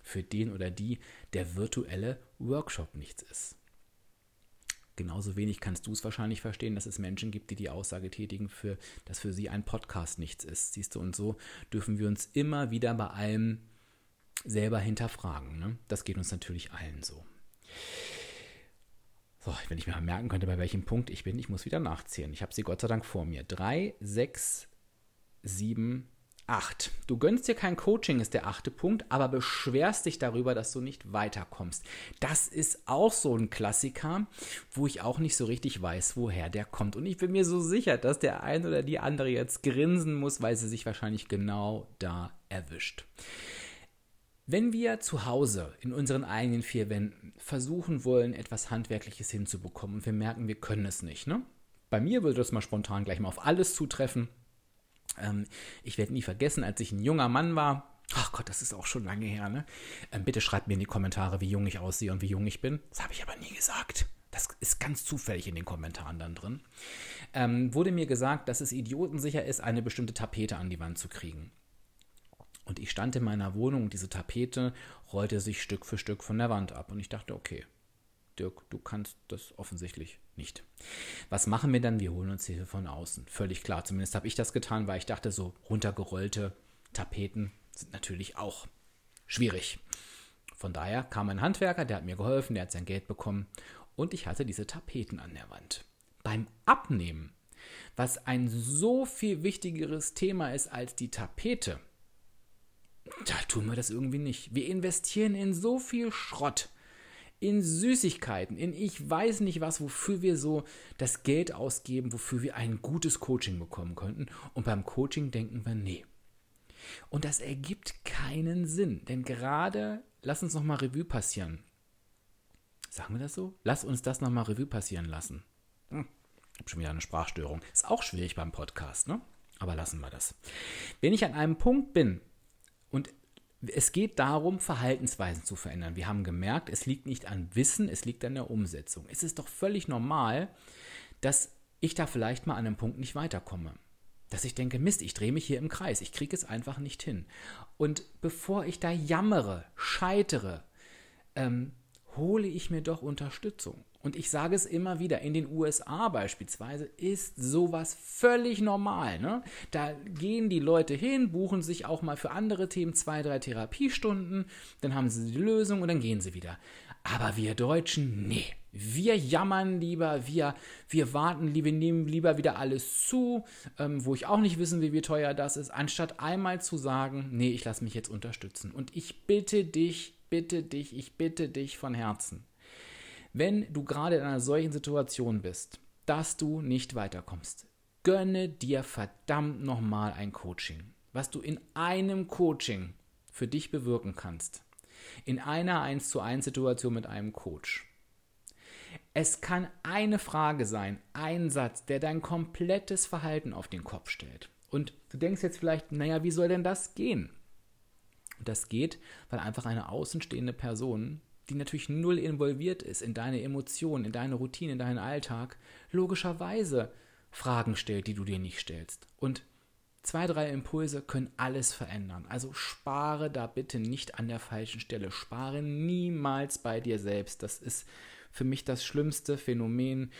für den oder die der virtuelle Workshop nichts ist. Genauso wenig kannst du es wahrscheinlich verstehen, dass es Menschen gibt, die die Aussage tätigen, für, dass für sie ein Podcast nichts ist. Siehst du, und so dürfen wir uns immer wieder bei allem selber hinterfragen. Ne? Das geht uns natürlich allen so. So, wenn ich mir mal merken könnte, bei welchem Punkt ich bin, ich muss wieder nachzählen. Ich habe sie Gott sei Dank vor mir. Drei, sechs, sieben, 8. Du gönnst dir kein Coaching, ist der achte Punkt, aber beschwerst dich darüber, dass du nicht weiterkommst. Das ist auch so ein Klassiker, wo ich auch nicht so richtig weiß, woher der kommt. Und ich bin mir so sicher, dass der ein oder die andere jetzt grinsen muss, weil sie sich wahrscheinlich genau da erwischt. Wenn wir zu Hause in unseren eigenen vier Wänden versuchen wollen, etwas Handwerkliches hinzubekommen und wir merken, wir können es nicht, ne? Bei mir würde das mal spontan gleich mal auf alles zutreffen ähm, ich werde nie vergessen, als ich ein junger Mann war, Ach Gott, das ist auch schon lange her, ne? Ähm, bitte schreibt mir in die Kommentare, wie jung ich aussehe und wie jung ich bin. Das habe ich aber nie gesagt. Das ist ganz zufällig in den Kommentaren dann drin. Ähm, wurde mir gesagt, dass es idiotensicher ist, eine bestimmte Tapete an die Wand zu kriegen. Und ich stand in meiner Wohnung und diese Tapete rollte sich Stück für Stück von der Wand ab. Und ich dachte, okay, Dirk, du kannst das offensichtlich nicht. Was machen wir dann? Wir holen uns Hilfe von außen. Völlig klar. Zumindest habe ich das getan, weil ich dachte, so runtergerollte Tapeten sind natürlich auch schwierig. Von daher kam ein Handwerker, der hat mir geholfen, der hat sein Geld bekommen und ich hatte diese Tapeten an der Wand. Beim Abnehmen, was ein so viel wichtigeres Thema ist als die Tapete, da tun wir das irgendwie nicht. Wir investieren in so viel Schrott in Süßigkeiten, in ich weiß nicht was, wofür wir so das Geld ausgeben, wofür wir ein gutes Coaching bekommen könnten. Und beim Coaching denken wir, nee. Und das ergibt keinen Sinn, denn gerade, lass uns nochmal Revue passieren. Sagen wir das so? Lass uns das nochmal Revue passieren lassen. Hm, ich habe schon wieder eine Sprachstörung. Ist auch schwierig beim Podcast, ne? Aber lassen wir das. Wenn ich an einem Punkt bin und es geht darum, Verhaltensweisen zu verändern. Wir haben gemerkt, es liegt nicht an Wissen, es liegt an der Umsetzung. Es ist doch völlig normal, dass ich da vielleicht mal an einem Punkt nicht weiterkomme. Dass ich denke, Mist, ich drehe mich hier im Kreis, ich kriege es einfach nicht hin. Und bevor ich da jammere, scheitere, ähm, hole ich mir doch Unterstützung. Und ich sage es immer wieder, in den USA beispielsweise ist sowas völlig normal. Ne? Da gehen die Leute hin, buchen sich auch mal für andere Themen zwei, drei Therapiestunden, dann haben sie die Lösung und dann gehen sie wieder. Aber wir Deutschen, nee. Wir jammern lieber, wir, wir warten, wir nehmen lieber wieder alles zu, ähm, wo ich auch nicht wissen will, wie teuer das ist, anstatt einmal zu sagen, nee, ich lasse mich jetzt unterstützen. Und ich bitte dich, bitte dich, ich bitte dich von Herzen wenn du gerade in einer solchen Situation bist, dass du nicht weiterkommst, gönne dir verdammt nochmal ein Coaching. Was du in einem Coaching für dich bewirken kannst. In einer 1 zu 1 Situation mit einem Coach. Es kann eine Frage sein, ein Satz, der dein komplettes Verhalten auf den Kopf stellt. Und du denkst jetzt vielleicht, naja, wie soll denn das gehen? das geht, weil einfach eine außenstehende Person die natürlich null involviert ist in deine Emotionen, in deine Routine, in deinen Alltag, logischerweise Fragen stellt, die du dir nicht stellst. Und zwei, drei Impulse können alles verändern. Also spare da bitte nicht an der falschen Stelle. Spare niemals bei dir selbst. Das ist für mich das schlimmste Phänomen.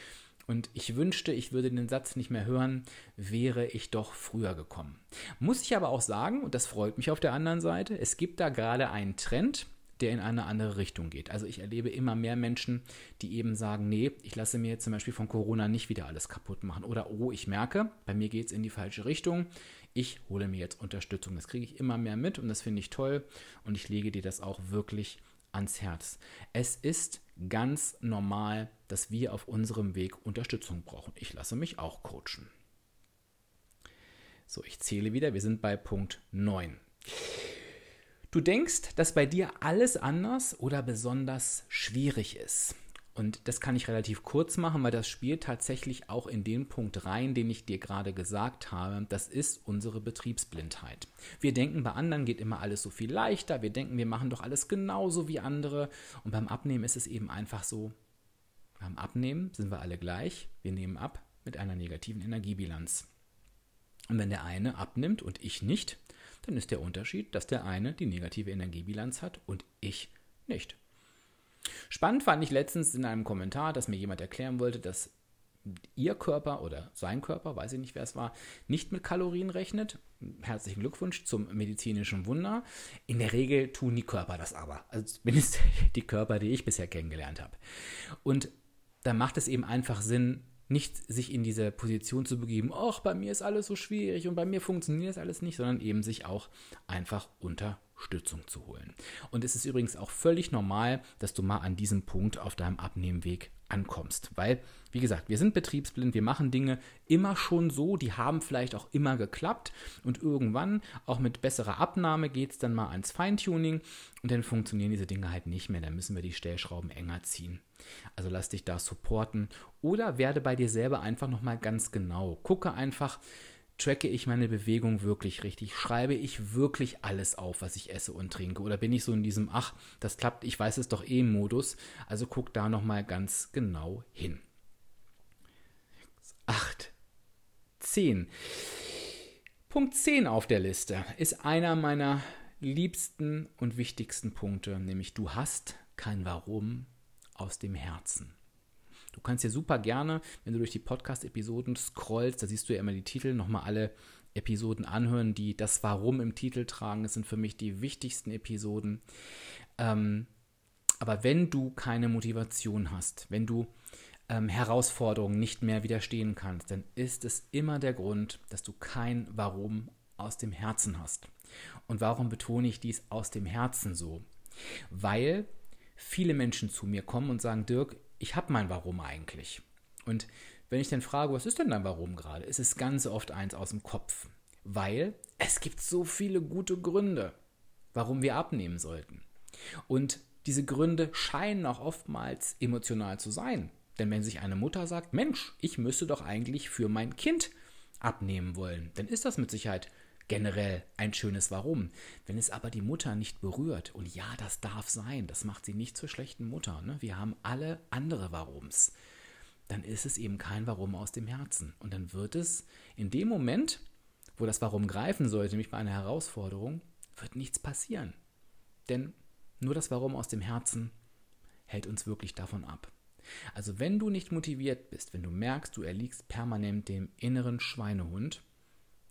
Und ich wünschte, ich würde den Satz nicht mehr hören, wäre ich doch früher gekommen. Muss ich aber auch sagen, und das freut mich auf der anderen Seite, es gibt da gerade einen Trend, der in eine andere Richtung geht. Also ich erlebe immer mehr Menschen, die eben sagen, nee, ich lasse mir jetzt zum Beispiel von Corona nicht wieder alles kaputt machen. Oder oh, ich merke, bei mir geht es in die falsche Richtung. Ich hole mir jetzt Unterstützung. Das kriege ich immer mehr mit und das finde ich toll. Und ich lege dir das auch wirklich ans Herz. Es ist ganz normal, dass wir auf unserem Weg Unterstützung brauchen. Ich lasse mich auch coachen. So, ich zähle wieder. Wir sind bei Punkt 9. Du denkst, dass bei dir alles anders oder besonders schwierig ist. Und das kann ich relativ kurz machen, weil das spielt tatsächlich auch in den Punkt rein, den ich dir gerade gesagt habe. Das ist unsere Betriebsblindheit. Wir denken, bei anderen geht immer alles so viel leichter. Wir denken, wir machen doch alles genauso wie andere. Und beim Abnehmen ist es eben einfach so. Beim Abnehmen sind wir alle gleich. Wir nehmen ab mit einer negativen Energiebilanz. Und wenn der eine abnimmt und ich nicht, dann ist der Unterschied, dass der eine die negative Energiebilanz hat und ich nicht. Spannend fand ich letztens in einem Kommentar, dass mir jemand erklären wollte, dass ihr Körper oder sein Körper, weiß ich nicht, wer es war, nicht mit Kalorien rechnet. Herzlichen Glückwunsch zum medizinischen Wunder. In der Regel tun die Körper das aber. Also zumindest die Körper, die ich bisher kennengelernt habe. Und da macht es eben einfach Sinn, nicht sich in diese Position zu begeben, ach, bei mir ist alles so schwierig und bei mir funktioniert das alles nicht, sondern eben sich auch einfach Unterstützung zu holen. Und es ist übrigens auch völlig normal, dass du mal an diesem Punkt auf deinem Abnehmweg ankommst. Weil, wie gesagt, wir sind betriebsblind, wir machen Dinge immer schon so, die haben vielleicht auch immer geklappt und irgendwann, auch mit besserer Abnahme, geht es dann mal ans Feintuning und dann funktionieren diese Dinge halt nicht mehr. Dann müssen wir die Stellschrauben enger ziehen. Also lass dich da supporten oder werde bei dir selber einfach nochmal ganz genau. Gucke einfach, tracke ich meine Bewegung wirklich richtig? Schreibe ich wirklich alles auf, was ich esse und trinke? Oder bin ich so in diesem, ach, das klappt, ich weiß es doch eh Modus? Also guck da nochmal ganz genau hin. 8. 10. Punkt 10 auf der Liste ist einer meiner liebsten und wichtigsten Punkte, nämlich du hast kein Warum aus dem Herzen. Du kannst dir super gerne, wenn du durch die Podcast-Episoden scrollst, da siehst du ja immer die Titel, nochmal alle Episoden anhören, die das Warum im Titel tragen. Das sind für mich die wichtigsten Episoden. Ähm, aber wenn du keine Motivation hast, wenn du ähm, Herausforderungen nicht mehr widerstehen kannst, dann ist es immer der Grund, dass du kein Warum aus dem Herzen hast. Und warum betone ich dies aus dem Herzen so? Weil viele Menschen zu mir kommen und sagen, Dirk, ich habe mein Warum eigentlich. Und wenn ich dann frage, was ist denn dein Warum gerade, ist es ganz oft eins aus dem Kopf. weil es gibt so viele gute Gründe, warum wir abnehmen sollten. Und diese Gründe scheinen auch oftmals emotional zu sein. Denn wenn sich eine Mutter sagt, Mensch, ich müsste doch eigentlich für mein Kind abnehmen wollen, dann ist das mit Sicherheit generell ein schönes Warum. Wenn es aber die Mutter nicht berührt, und ja, das darf sein, das macht sie nicht zur schlechten Mutter, ne? wir haben alle andere Warums, dann ist es eben kein Warum aus dem Herzen. Und dann wird es in dem Moment, wo das Warum greifen sollte, nämlich bei einer Herausforderung, wird nichts passieren. Denn nur das Warum aus dem Herzen hält uns wirklich davon ab. Also wenn du nicht motiviert bist, wenn du merkst, du erliegst permanent dem inneren Schweinehund,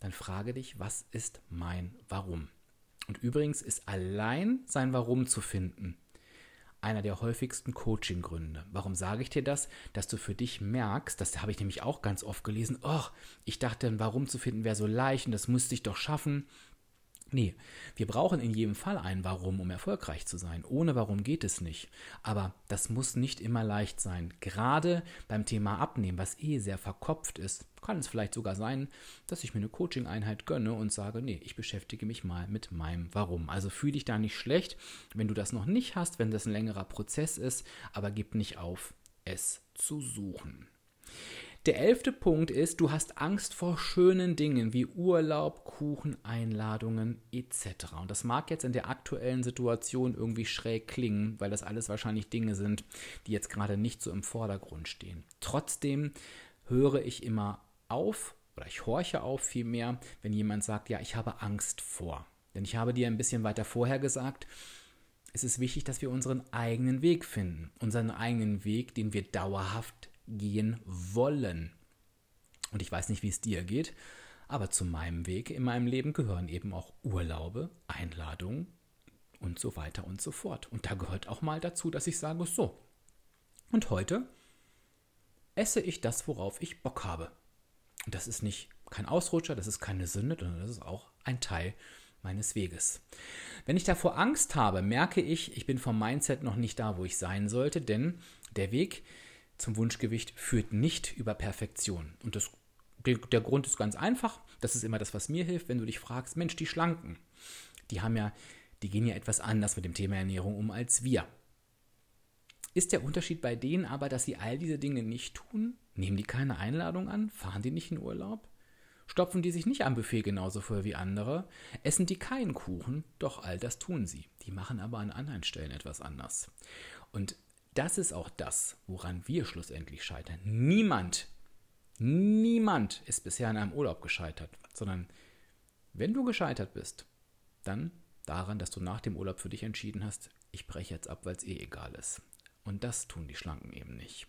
dann frage dich, was ist mein Warum? Und übrigens ist allein sein Warum zu finden einer der häufigsten Coaching-Gründe. Warum sage ich dir das? Dass du für dich merkst, das habe ich nämlich auch ganz oft gelesen, oh, ich dachte, ein Warum zu finden wäre so leicht und das müsste ich doch schaffen. Nee, wir brauchen in jedem Fall ein Warum, um erfolgreich zu sein. Ohne Warum geht es nicht. Aber das muss nicht immer leicht sein. Gerade beim Thema Abnehmen, was eh sehr verkopft ist, kann es vielleicht sogar sein, dass ich mir eine Coaching-Einheit gönne und sage, nee, ich beschäftige mich mal mit meinem Warum. Also fühle dich da nicht schlecht, wenn du das noch nicht hast, wenn das ein längerer Prozess ist, aber gib nicht auf, es zu suchen. Der elfte Punkt ist, du hast Angst vor schönen Dingen wie Urlaub, Kuchen, Einladungen etc. Und das mag jetzt in der aktuellen Situation irgendwie schräg klingen, weil das alles wahrscheinlich Dinge sind, die jetzt gerade nicht so im Vordergrund stehen. Trotzdem höre ich immer auf oder ich horche auf vielmehr, wenn jemand sagt, ja, ich habe Angst vor. Denn ich habe dir ein bisschen weiter vorher gesagt, es ist wichtig, dass wir unseren eigenen Weg finden. Unseren eigenen Weg, den wir dauerhaft gehen wollen. Und ich weiß nicht, wie es dir geht, aber zu meinem Weg in meinem Leben gehören eben auch Urlaube, Einladungen und so weiter und so fort. Und da gehört auch mal dazu, dass ich sage, so, und heute esse ich das, worauf ich Bock habe. Und das ist nicht kein Ausrutscher, das ist keine Sünde, sondern das ist auch ein Teil meines Weges. Wenn ich davor Angst habe, merke ich, ich bin vom Mindset noch nicht da, wo ich sein sollte, denn der Weg zum Wunschgewicht führt nicht über Perfektion. Und das, der Grund ist ganz einfach. Das ist immer das, was mir hilft, wenn du dich fragst, Mensch, die Schlanken, die haben ja, die gehen ja etwas anders mit dem Thema Ernährung um als wir. Ist der Unterschied bei denen aber, dass sie all diese Dinge nicht tun? Nehmen die keine Einladung an? Fahren die nicht in Urlaub? Stopfen die sich nicht am Buffet genauso voll wie andere? Essen die keinen Kuchen? Doch all das tun sie. Die machen aber an anderen Stellen etwas anders. Und das ist auch das, woran wir schlussendlich scheitern. Niemand, niemand ist bisher in einem Urlaub gescheitert, sondern wenn du gescheitert bist, dann daran, dass du nach dem Urlaub für dich entschieden hast, ich breche jetzt ab, weil es eh egal ist. Und das tun die Schlanken eben nicht.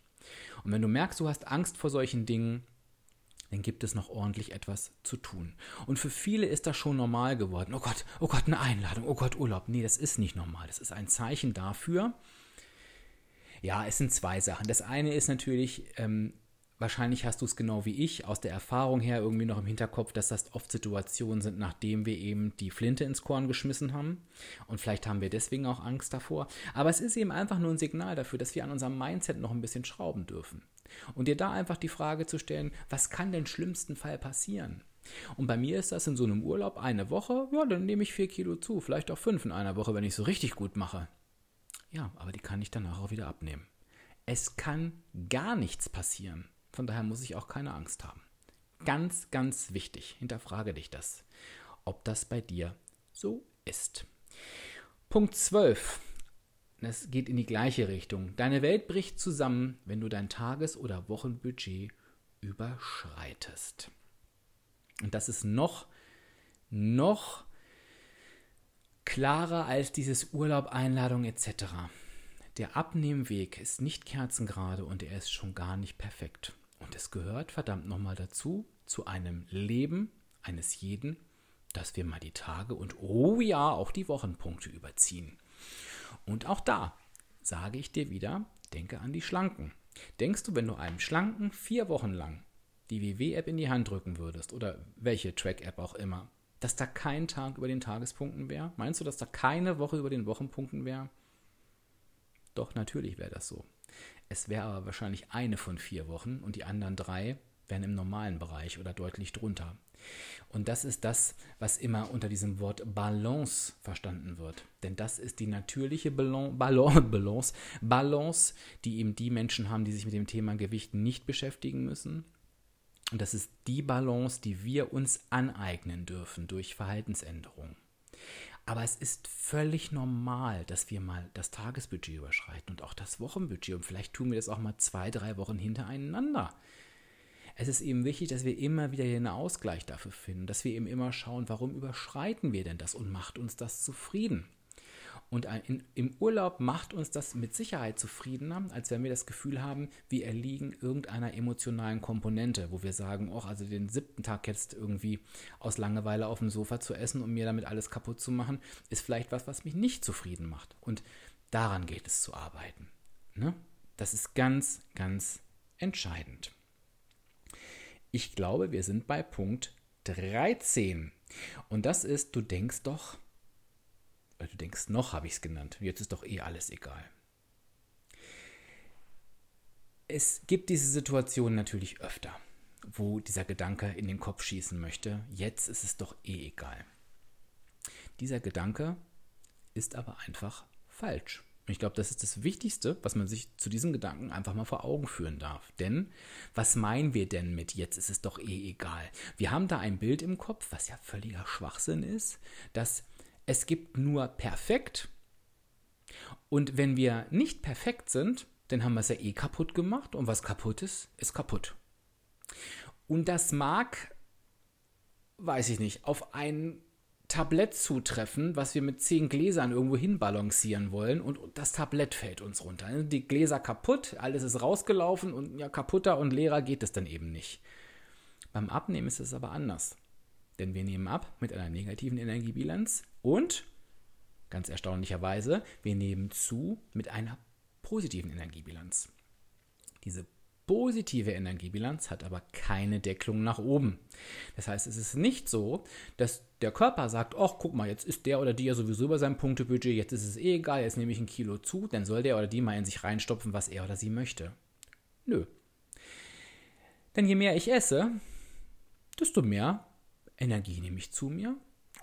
Und wenn du merkst, du hast Angst vor solchen Dingen, dann gibt es noch ordentlich etwas zu tun. Und für viele ist das schon normal geworden. Oh Gott, oh Gott, eine Einladung, oh Gott, Urlaub. Nee, das ist nicht normal. Das ist ein Zeichen dafür, ja, es sind zwei Sachen. Das eine ist natürlich, ähm, wahrscheinlich hast du es genau wie ich aus der Erfahrung her irgendwie noch im Hinterkopf, dass das oft Situationen sind, nachdem wir eben die Flinte ins Korn geschmissen haben. Und vielleicht haben wir deswegen auch Angst davor. Aber es ist eben einfach nur ein Signal dafür, dass wir an unserem Mindset noch ein bisschen schrauben dürfen. Und dir da einfach die Frage zu stellen, was kann denn schlimmsten Fall passieren? Und bei mir ist das in so einem Urlaub eine Woche, ja, dann nehme ich vier Kilo zu, vielleicht auch fünf in einer Woche, wenn ich es so richtig gut mache. Ja, aber die kann ich danach auch wieder abnehmen. Es kann gar nichts passieren. Von daher muss ich auch keine Angst haben. Ganz, ganz wichtig, hinterfrage dich das, ob das bei dir so ist. Punkt 12. Es geht in die gleiche Richtung. Deine Welt bricht zusammen, wenn du dein Tages- oder Wochenbudget überschreitest. Und das ist noch, noch klarer als dieses Urlaub, Einladung etc. Der Abnehmweg ist nicht kerzengerade und er ist schon gar nicht perfekt. Und es gehört verdammt nochmal dazu, zu einem Leben eines jeden, dass wir mal die Tage und oh ja, auch die Wochenpunkte überziehen. Und auch da sage ich dir wieder, denke an die Schlanken. Denkst du, wenn du einem Schlanken vier Wochen lang die WW-App in die Hand drücken würdest oder welche Track-App auch immer, dass da kein Tag über den Tagespunkten wäre? Meinst du, dass da keine Woche über den Wochenpunkten wäre? Doch, natürlich wäre das so. Es wäre aber wahrscheinlich eine von vier Wochen und die anderen drei, wären im normalen Bereich oder deutlich drunter. Und das ist das, was immer unter diesem Wort Balance verstanden wird. Denn das ist die natürliche Balance, Balance, Balance, die eben die Menschen haben, die sich mit dem Thema Gewicht nicht beschäftigen müssen. Und das ist die Balance, die wir uns aneignen dürfen durch Verhaltensänderungen. Aber es ist völlig normal, dass wir mal das Tagesbudget überschreiten und auch das Wochenbudget. Und vielleicht tun wir das auch mal zwei, drei Wochen hintereinander es ist eben wichtig, dass wir immer wieder einen Ausgleich dafür finden, dass wir eben immer schauen, warum überschreiten wir denn das und macht uns das zufrieden. Und in, im Urlaub macht uns das mit Sicherheit zufriedener, als wenn wir das Gefühl haben, wir erliegen irgendeiner emotionalen Komponente, wo wir sagen, oh, also den siebten Tag jetzt irgendwie aus Langeweile auf dem Sofa zu essen und mir damit alles kaputt zu machen, ist vielleicht was, was mich nicht zufrieden macht. Und daran geht es zu arbeiten. Ne? Das ist ganz, ganz entscheidend. Ich glaube, wir sind bei Punkt 13. Und das ist, du denkst doch, oder du denkst noch, habe ich es genannt. Jetzt ist doch eh alles egal. Es gibt diese Situation natürlich öfter, wo dieser Gedanke in den Kopf schießen möchte. Jetzt ist es doch eh egal. Dieser Gedanke ist aber einfach falsch. Ich glaube, das ist das Wichtigste, was man sich zu diesem Gedanken einfach mal vor Augen führen darf. Denn was meinen wir denn mit jetzt ist es doch eh egal? Wir haben da ein Bild im Kopf, was ja völliger Schwachsinn ist, dass es gibt nur perfekt. Und wenn wir nicht perfekt sind, dann haben wir es ja eh kaputt gemacht und was kaputt ist, ist kaputt. Und das mag, weiß ich nicht, auf einen Tablett zutreffen, was wir mit zehn Gläsern irgendwo hinbalancieren wollen und das Tablett fällt uns runter. Die Gläser kaputt, alles ist rausgelaufen und ja, kaputter und leerer geht es dann eben nicht. Beim Abnehmen ist es aber anders. Denn wir nehmen ab mit einer negativen Energiebilanz und, ganz erstaunlicherweise, wir nehmen zu mit einer positiven Energiebilanz. Diese positive Energiebilanz hat aber keine Decklung nach oben. Das heißt, es ist nicht so, dass der Körper sagt, ach, guck mal, jetzt ist der oder die ja sowieso über sein Punktebudget, jetzt ist es eh egal, jetzt nehme ich ein Kilo zu, dann soll der oder die mal in sich reinstopfen, was er oder sie möchte. Nö. Denn je mehr ich esse, desto mehr Energie nehme ich zu mir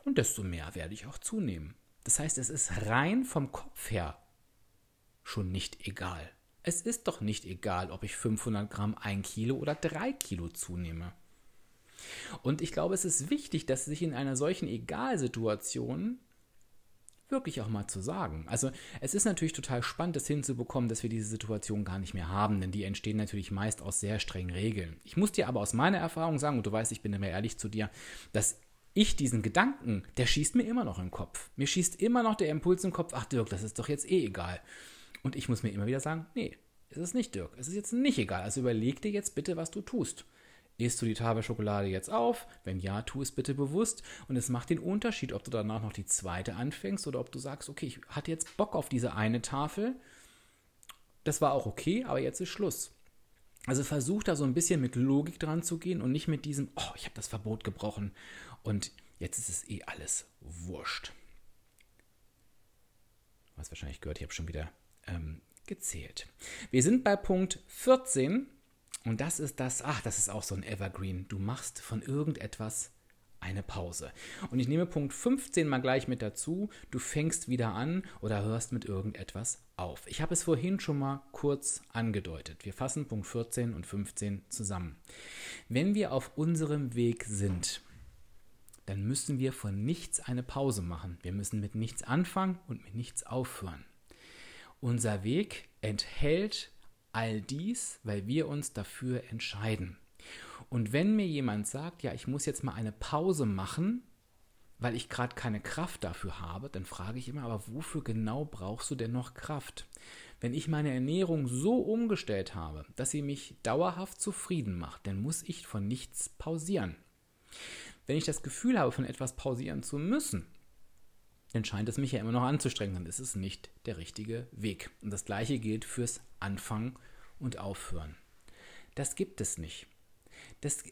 und desto mehr werde ich auch zunehmen. Das heißt, es ist rein vom Kopf her schon nicht egal. Es ist doch nicht egal, ob ich 500 Gramm, 1 Kilo oder 3 Kilo zunehme. Und ich glaube, es ist wichtig, dass sich in einer solchen Egalsituation wirklich auch mal zu sagen. Also es ist natürlich total spannend, das hinzubekommen, dass wir diese Situation gar nicht mehr haben, denn die entstehen natürlich meist aus sehr strengen Regeln. Ich muss dir aber aus meiner Erfahrung sagen, und du weißt, ich bin immer ehrlich zu dir, dass ich diesen Gedanken, der schießt mir immer noch im Kopf. Mir schießt immer noch der Impuls im Kopf, ach Dirk, das ist doch jetzt eh egal. Und ich muss mir immer wieder sagen, nee, es ist nicht Dirk. Es ist jetzt nicht egal. Also überleg dir jetzt bitte, was du tust. Isst du die Tafel Schokolade jetzt auf? Wenn ja, tu es bitte bewusst. Und es macht den Unterschied, ob du danach noch die zweite anfängst oder ob du sagst, okay, ich hatte jetzt Bock auf diese eine Tafel. Das war auch okay, aber jetzt ist Schluss. Also versuch da so ein bisschen mit Logik dran zu gehen und nicht mit diesem, oh, ich habe das Verbot gebrochen und jetzt ist es eh alles wurscht. Hast wahrscheinlich gehört, ich habe schon wieder ähm, gezählt. Wir sind bei Punkt 14 und das ist das, ach, das ist auch so ein Evergreen. Du machst von irgendetwas eine Pause. Und ich nehme Punkt 15 mal gleich mit dazu. Du fängst wieder an oder hörst mit irgendetwas auf. Ich habe es vorhin schon mal kurz angedeutet. Wir fassen Punkt 14 und 15 zusammen. Wenn wir auf unserem Weg sind, dann müssen wir von nichts eine Pause machen. Wir müssen mit nichts anfangen und mit nichts aufhören. Unser Weg enthält all dies, weil wir uns dafür entscheiden. Und wenn mir jemand sagt, ja, ich muss jetzt mal eine Pause machen, weil ich gerade keine Kraft dafür habe, dann frage ich immer, aber wofür genau brauchst du denn noch Kraft? Wenn ich meine Ernährung so umgestellt habe, dass sie mich dauerhaft zufrieden macht, dann muss ich von nichts pausieren. Wenn ich das Gefühl habe, von etwas pausieren zu müssen, dann scheint es mich ja immer noch anzustrengen, dann ist es nicht der richtige Weg. Und das gleiche gilt fürs Anfangen und Aufhören. Das gibt es nicht. Das,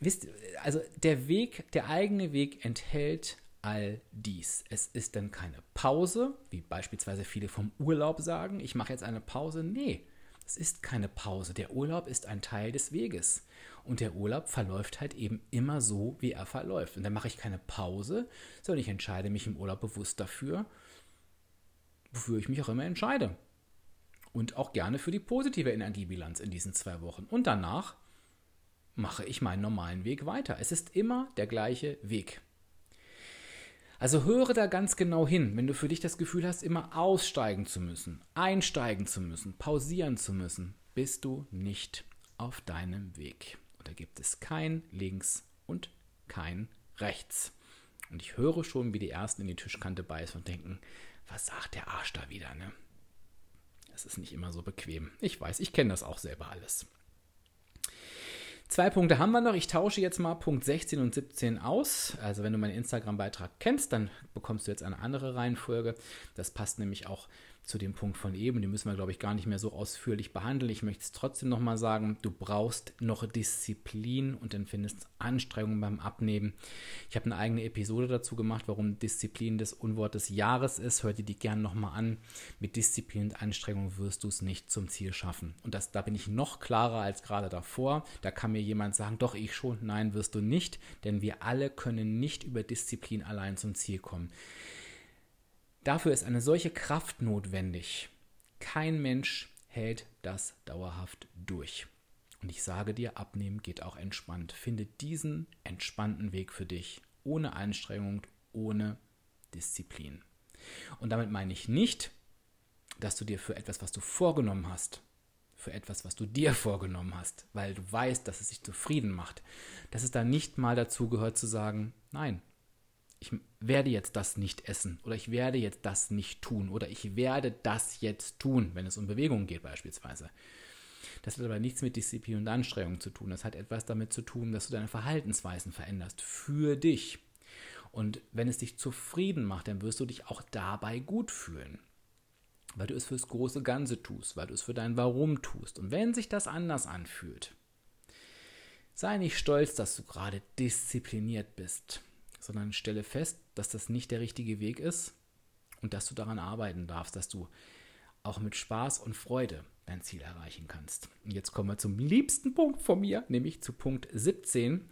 wisst, also der Weg, der eigene Weg enthält all dies. Es ist dann keine Pause, wie beispielsweise viele vom Urlaub sagen, ich mache jetzt eine Pause. Nee, Es ist keine Pause. Der Urlaub ist ein Teil des Weges. Und der Urlaub verläuft halt eben immer so, wie er verläuft. Und dann mache ich keine Pause, sondern ich entscheide mich im Urlaub bewusst dafür, wofür ich mich auch immer entscheide. Und auch gerne für die positive Energiebilanz in diesen zwei Wochen. Und danach mache ich meinen normalen Weg weiter. Es ist immer der gleiche Weg. Also höre da ganz genau hin, wenn du für dich das Gefühl hast, immer aussteigen zu müssen, einsteigen zu müssen, pausieren zu müssen, bist du nicht auf deinem Weg. Da gibt es kein links und kein rechts. Und ich höre schon, wie die Ersten in die Tischkante beißen und denken, was sagt der Arsch da wieder, ne? Das ist nicht immer so bequem. Ich weiß, ich kenne das auch selber alles. Zwei Punkte haben wir noch. Ich tausche jetzt mal Punkt 16 und 17 aus. Also wenn du meinen Instagram-Beitrag kennst, dann bekommst du jetzt eine andere Reihenfolge. Das passt nämlich auch zu dem Punkt von eben. Die müssen wir, glaube ich, gar nicht mehr so ausführlich behandeln. Ich möchte es trotzdem nochmal sagen, du brauchst noch Disziplin und empfindest Anstrengungen beim Abnehmen. Ich habe eine eigene Episode dazu gemacht, warum Disziplin das Unwort des Jahres ist. Hör dir die gerne nochmal an. Mit Disziplin und Anstrengung wirst du es nicht zum Ziel schaffen. Und das, da bin ich noch klarer als gerade davor. Da kann mir jemand sagen, doch ich schon. Nein, wirst du nicht, denn wir alle können nicht über Disziplin allein zum Ziel kommen. Dafür ist eine solche Kraft notwendig. Kein Mensch hält das dauerhaft durch. Und ich sage dir, abnehmen geht auch entspannt. Finde diesen entspannten Weg für dich, ohne Anstrengung, ohne Disziplin. Und damit meine ich nicht, dass du dir für etwas, was du vorgenommen hast, für etwas, was du dir vorgenommen hast, weil du weißt, dass es dich zufrieden macht, dass es da nicht mal dazu gehört zu sagen, nein, ich werde jetzt das nicht essen oder ich werde jetzt das nicht tun oder ich werde das jetzt tun, wenn es um Bewegungen geht beispielsweise. Das hat aber nichts mit Disziplin und Anstrengung zu tun. Das hat etwas damit zu tun, dass du deine Verhaltensweisen veränderst für dich. Und wenn es dich zufrieden macht, dann wirst du dich auch dabei gut fühlen. Weil du es fürs große Ganze tust, weil du es für dein Warum tust. Und wenn sich das anders anfühlt, sei nicht stolz, dass du gerade diszipliniert bist sondern stelle fest, dass das nicht der richtige Weg ist und dass du daran arbeiten darfst, dass du auch mit Spaß und Freude dein Ziel erreichen kannst. Und jetzt kommen wir zum liebsten Punkt von mir, nämlich zu Punkt 17,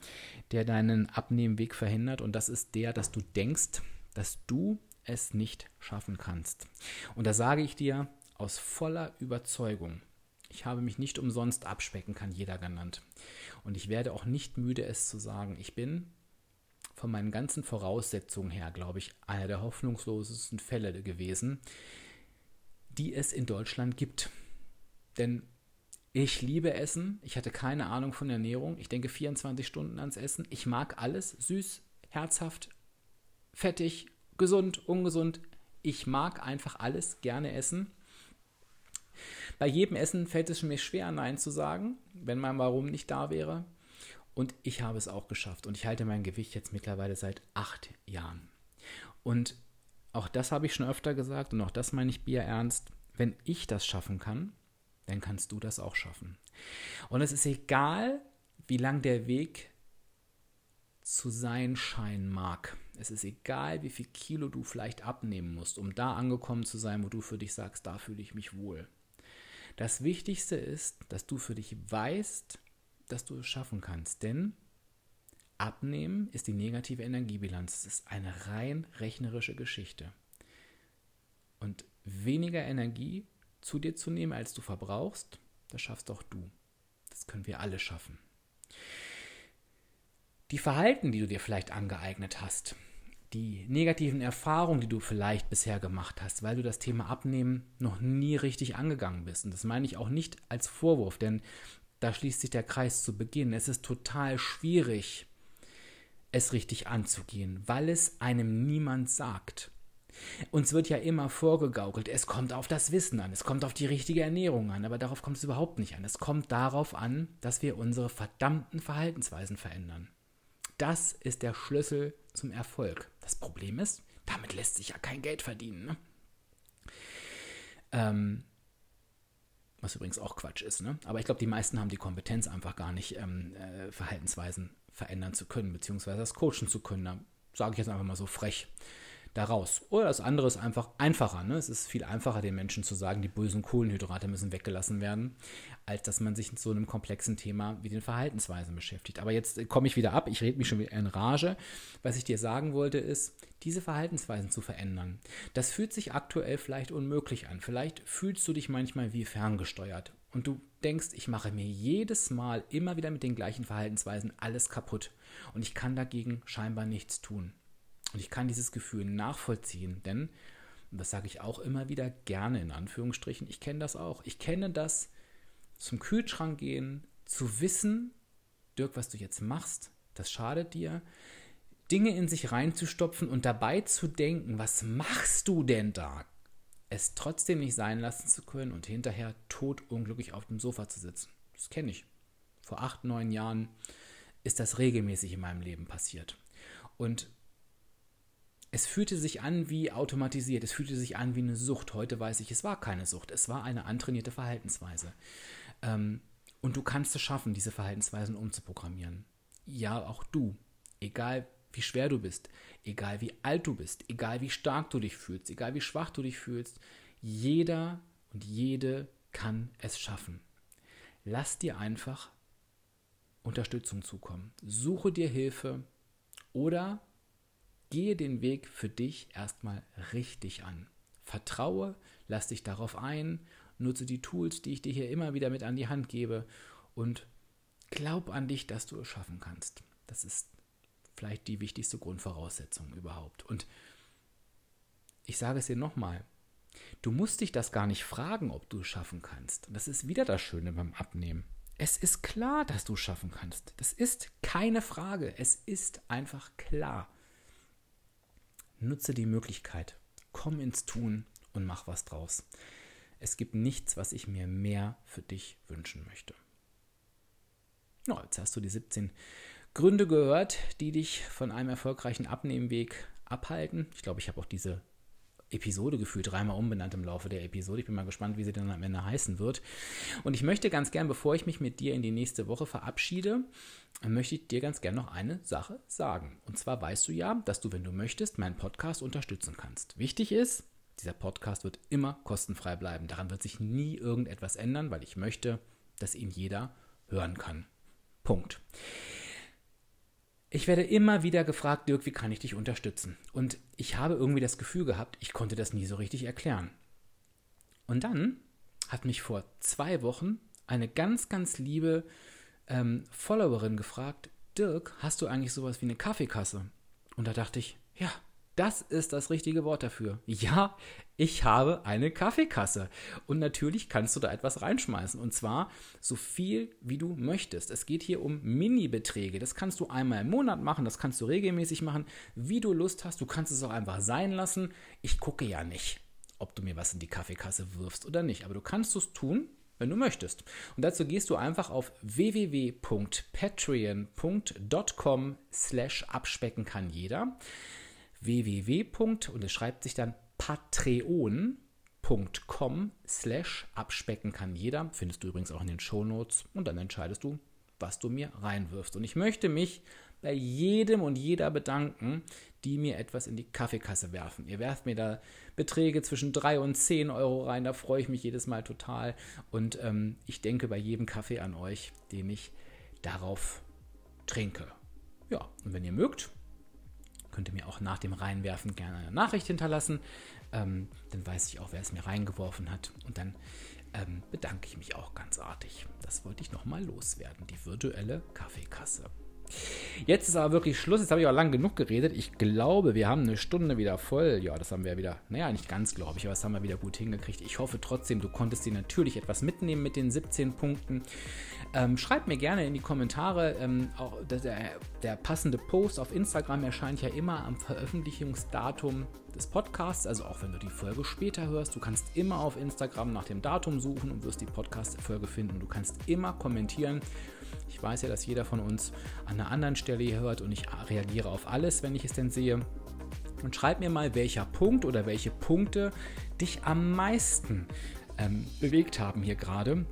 der deinen Abnehmweg verhindert. Und das ist der, dass du denkst, dass du es nicht schaffen kannst. Und da sage ich dir aus voller Überzeugung, ich habe mich nicht umsonst abspecken kann jeder genannt. Und ich werde auch nicht müde, es zu sagen. Ich bin von meinen ganzen Voraussetzungen her, glaube ich, einer der hoffnungslosesten Fälle gewesen, die es in Deutschland gibt. Denn ich liebe Essen. Ich hatte keine Ahnung von Ernährung. Ich denke 24 Stunden ans Essen. Ich mag alles. Süß, herzhaft, fettig, gesund, ungesund. Ich mag einfach alles gerne essen. Bei jedem Essen fällt es mir schwer, Nein zu sagen, wenn mein Warum nicht da wäre. Und ich habe es auch geschafft. Und ich halte mein Gewicht jetzt mittlerweile seit acht Jahren. Und auch das habe ich schon öfter gesagt und auch das meine ich Bier ernst. Wenn ich das schaffen kann, dann kannst du das auch schaffen. Und es ist egal, wie lang der Weg zu sein scheinen mag. Es ist egal, wie viel Kilo du vielleicht abnehmen musst, um da angekommen zu sein, wo du für dich sagst, da fühle ich mich wohl. Das Wichtigste ist, dass du für dich weißt, dass du es schaffen kannst. Denn Abnehmen ist die negative Energiebilanz. Es ist eine rein rechnerische Geschichte. Und weniger Energie zu dir zu nehmen, als du verbrauchst, das schaffst auch du. Das können wir alle schaffen. Die Verhalten, die du dir vielleicht angeeignet hast, die negativen Erfahrungen, die du vielleicht bisher gemacht hast, weil du das Thema Abnehmen noch nie richtig angegangen bist. Und das meine ich auch nicht als Vorwurf, denn da schließt sich der Kreis zu Beginn. Es ist total schwierig, es richtig anzugehen, weil es einem niemand sagt. Uns wird ja immer vorgegaukelt, es kommt auf das Wissen an, es kommt auf die richtige Ernährung an, aber darauf kommt es überhaupt nicht an. Es kommt darauf an, dass wir unsere verdammten Verhaltensweisen verändern. Das ist der Schlüssel zum Erfolg. Das Problem ist, damit lässt sich ja kein Geld verdienen. Ne? Ähm, was übrigens auch Quatsch ist. Ne? Aber ich glaube, die meisten haben die Kompetenz einfach gar nicht, ähm, äh, Verhaltensweisen verändern zu können, beziehungsweise das coachen zu können. Da sage ich jetzt einfach mal so frech. Daraus. Oder das andere ist einfach einfacher. Ne? Es ist viel einfacher, den Menschen zu sagen, die bösen Kohlenhydrate müssen weggelassen werden, als dass man sich mit so einem komplexen Thema wie den Verhaltensweisen beschäftigt. Aber jetzt komme ich wieder ab, ich rede mich schon wieder in Rage. Was ich dir sagen wollte, ist, diese Verhaltensweisen zu verändern. Das fühlt sich aktuell vielleicht unmöglich an. Vielleicht fühlst du dich manchmal wie ferngesteuert und du denkst, ich mache mir jedes Mal immer wieder mit den gleichen Verhaltensweisen alles kaputt und ich kann dagegen scheinbar nichts tun. Und ich kann dieses Gefühl nachvollziehen, denn, und das sage ich auch immer wieder gerne in Anführungsstrichen, ich kenne das auch. Ich kenne das zum Kühlschrank gehen, zu wissen, Dirk, was du jetzt machst, das schadet dir, Dinge in sich reinzustopfen und dabei zu denken, was machst du denn da? Es trotzdem nicht sein lassen zu können und hinterher totunglücklich auf dem Sofa zu sitzen. Das kenne ich. Vor acht, neun Jahren ist das regelmäßig in meinem Leben passiert. Und es fühlte sich an wie automatisiert, es fühlte sich an wie eine Sucht. Heute weiß ich, es war keine Sucht, es war eine antrainierte Verhaltensweise. Ähm, und du kannst es schaffen, diese Verhaltensweisen umzuprogrammieren. Ja, auch du. Egal wie schwer du bist, egal wie alt du bist, egal wie stark du dich fühlst, egal wie schwach du dich fühlst, jeder und jede kann es schaffen. Lass dir einfach Unterstützung zukommen. Suche dir Hilfe oder Gehe den Weg für dich erstmal richtig an. Vertraue, lass dich darauf ein, nutze die Tools, die ich dir hier immer wieder mit an die Hand gebe und glaub an dich, dass du es schaffen kannst. Das ist vielleicht die wichtigste Grundvoraussetzung überhaupt. Und ich sage es dir nochmal, du musst dich das gar nicht fragen, ob du es schaffen kannst. das ist wieder das Schöne beim Abnehmen. Es ist klar, dass du es schaffen kannst. Das ist keine Frage. Es ist einfach klar. Nutze die Möglichkeit. Komm ins Tun und mach was draus. Es gibt nichts, was ich mir mehr für dich wünschen möchte. Ja, jetzt hast du die 17 Gründe gehört, die dich von einem erfolgreichen Abnehmweg abhalten. Ich glaube, ich habe auch diese Episode gefühlt dreimal umbenannt im Laufe der Episode. Ich bin mal gespannt, wie sie dann am Ende heißen wird. Und ich möchte ganz gern, bevor ich mich mit dir in die nächste Woche verabschiede, möchte ich dir ganz gern noch eine Sache sagen. Und zwar weißt du ja, dass du, wenn du möchtest, meinen Podcast unterstützen kannst. Wichtig ist, dieser Podcast wird immer kostenfrei bleiben. Daran wird sich nie irgendetwas ändern, weil ich möchte, dass ihn jeder hören kann. Punkt. Ich werde immer wieder gefragt, Dirk, wie kann ich dich unterstützen? Und ich habe irgendwie das Gefühl gehabt, ich konnte das nie so richtig erklären. Und dann hat mich vor zwei Wochen eine ganz, ganz liebe ähm, Followerin gefragt, Dirk, hast du eigentlich sowas wie eine Kaffeekasse? Und da dachte ich, ja, das ist das richtige Wort dafür. Ja, ich habe eine Kaffeekasse. Und natürlich kannst du da etwas reinschmeißen. Und zwar so viel, wie du möchtest. Es geht hier um Mini-Beträge. Das kannst du einmal im Monat machen, das kannst du regelmäßig machen, wie du Lust hast. Du kannst es auch einfach sein lassen. Ich gucke ja nicht, ob du mir was in die Kaffeekasse wirfst oder nicht. Aber du kannst es tun, wenn du möchtest. Und dazu gehst du einfach auf www.patreon.com slash abspecken kann jeder www. und es schreibt sich dann patreon.com slash abspecken kann jeder. Findest du übrigens auch in den Shownotes und dann entscheidest du, was du mir reinwirfst. Und ich möchte mich bei jedem und jeder bedanken, die mir etwas in die Kaffeekasse werfen. Ihr werft mir da Beträge zwischen 3 und 10 Euro rein, da freue ich mich jedes Mal total. Und ähm, ich denke bei jedem Kaffee an euch, den ich darauf trinke. Ja, und wenn ihr mögt, könnt ihr mir auch nach dem Reinwerfen gerne eine Nachricht hinterlassen. Ähm, dann weiß ich auch, wer es mir reingeworfen hat. Und dann ähm, bedanke ich mich auch ganz artig. Das wollte ich nochmal loswerden. Die virtuelle Kaffeekasse. Jetzt ist aber wirklich Schluss. Jetzt habe ich auch lang genug geredet. Ich glaube, wir haben eine Stunde wieder voll. Ja, das haben wir wieder, naja, nicht ganz, glaube ich, aber das haben wir wieder gut hingekriegt. Ich hoffe trotzdem, du konntest dir natürlich etwas mitnehmen mit den 17 Punkten. Ähm, schreibt mir gerne in die Kommentare. Ähm, auch der, der, passende Post auf Instagram erscheint ja immer am Veröffentlichungsdatum des Podcasts. Also auch wenn du die Folge später hörst, du kannst immer auf Instagram nach dem Datum suchen und wirst die Podcast-Folge finden. Du kannst immer kommentieren. Ich weiß ja, dass jeder von uns an einer anderen Stelle hier hört und ich reagiere auf alles, wenn ich es denn sehe. Und schreib mir mal, welcher Punkt oder welche Punkte dich am meisten ähm, bewegt haben hier gerade.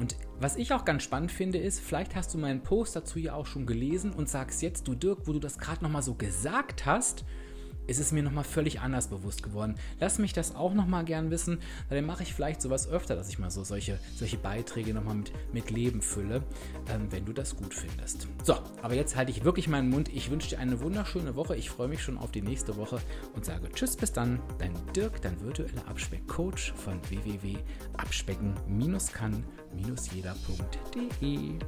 Und was ich auch ganz spannend finde, ist, vielleicht hast du meinen Post dazu ja auch schon gelesen und sagst jetzt, du Dirk, wo du das gerade nochmal so gesagt hast, ist es mir nochmal völlig anders bewusst geworden. Lass mich das auch nochmal gern wissen, weil dann mache ich vielleicht sowas öfter, dass ich mal so solche, solche Beiträge nochmal mit, mit Leben fülle, ähm, wenn du das gut findest. So, aber jetzt halte ich wirklich meinen Mund. Ich wünsche dir eine wunderschöne Woche. Ich freue mich schon auf die nächste Woche und sage Tschüss, bis dann. Dein Dirk, dein virtueller Abspeck-Coach von www.abspecken-kann-jeder.de.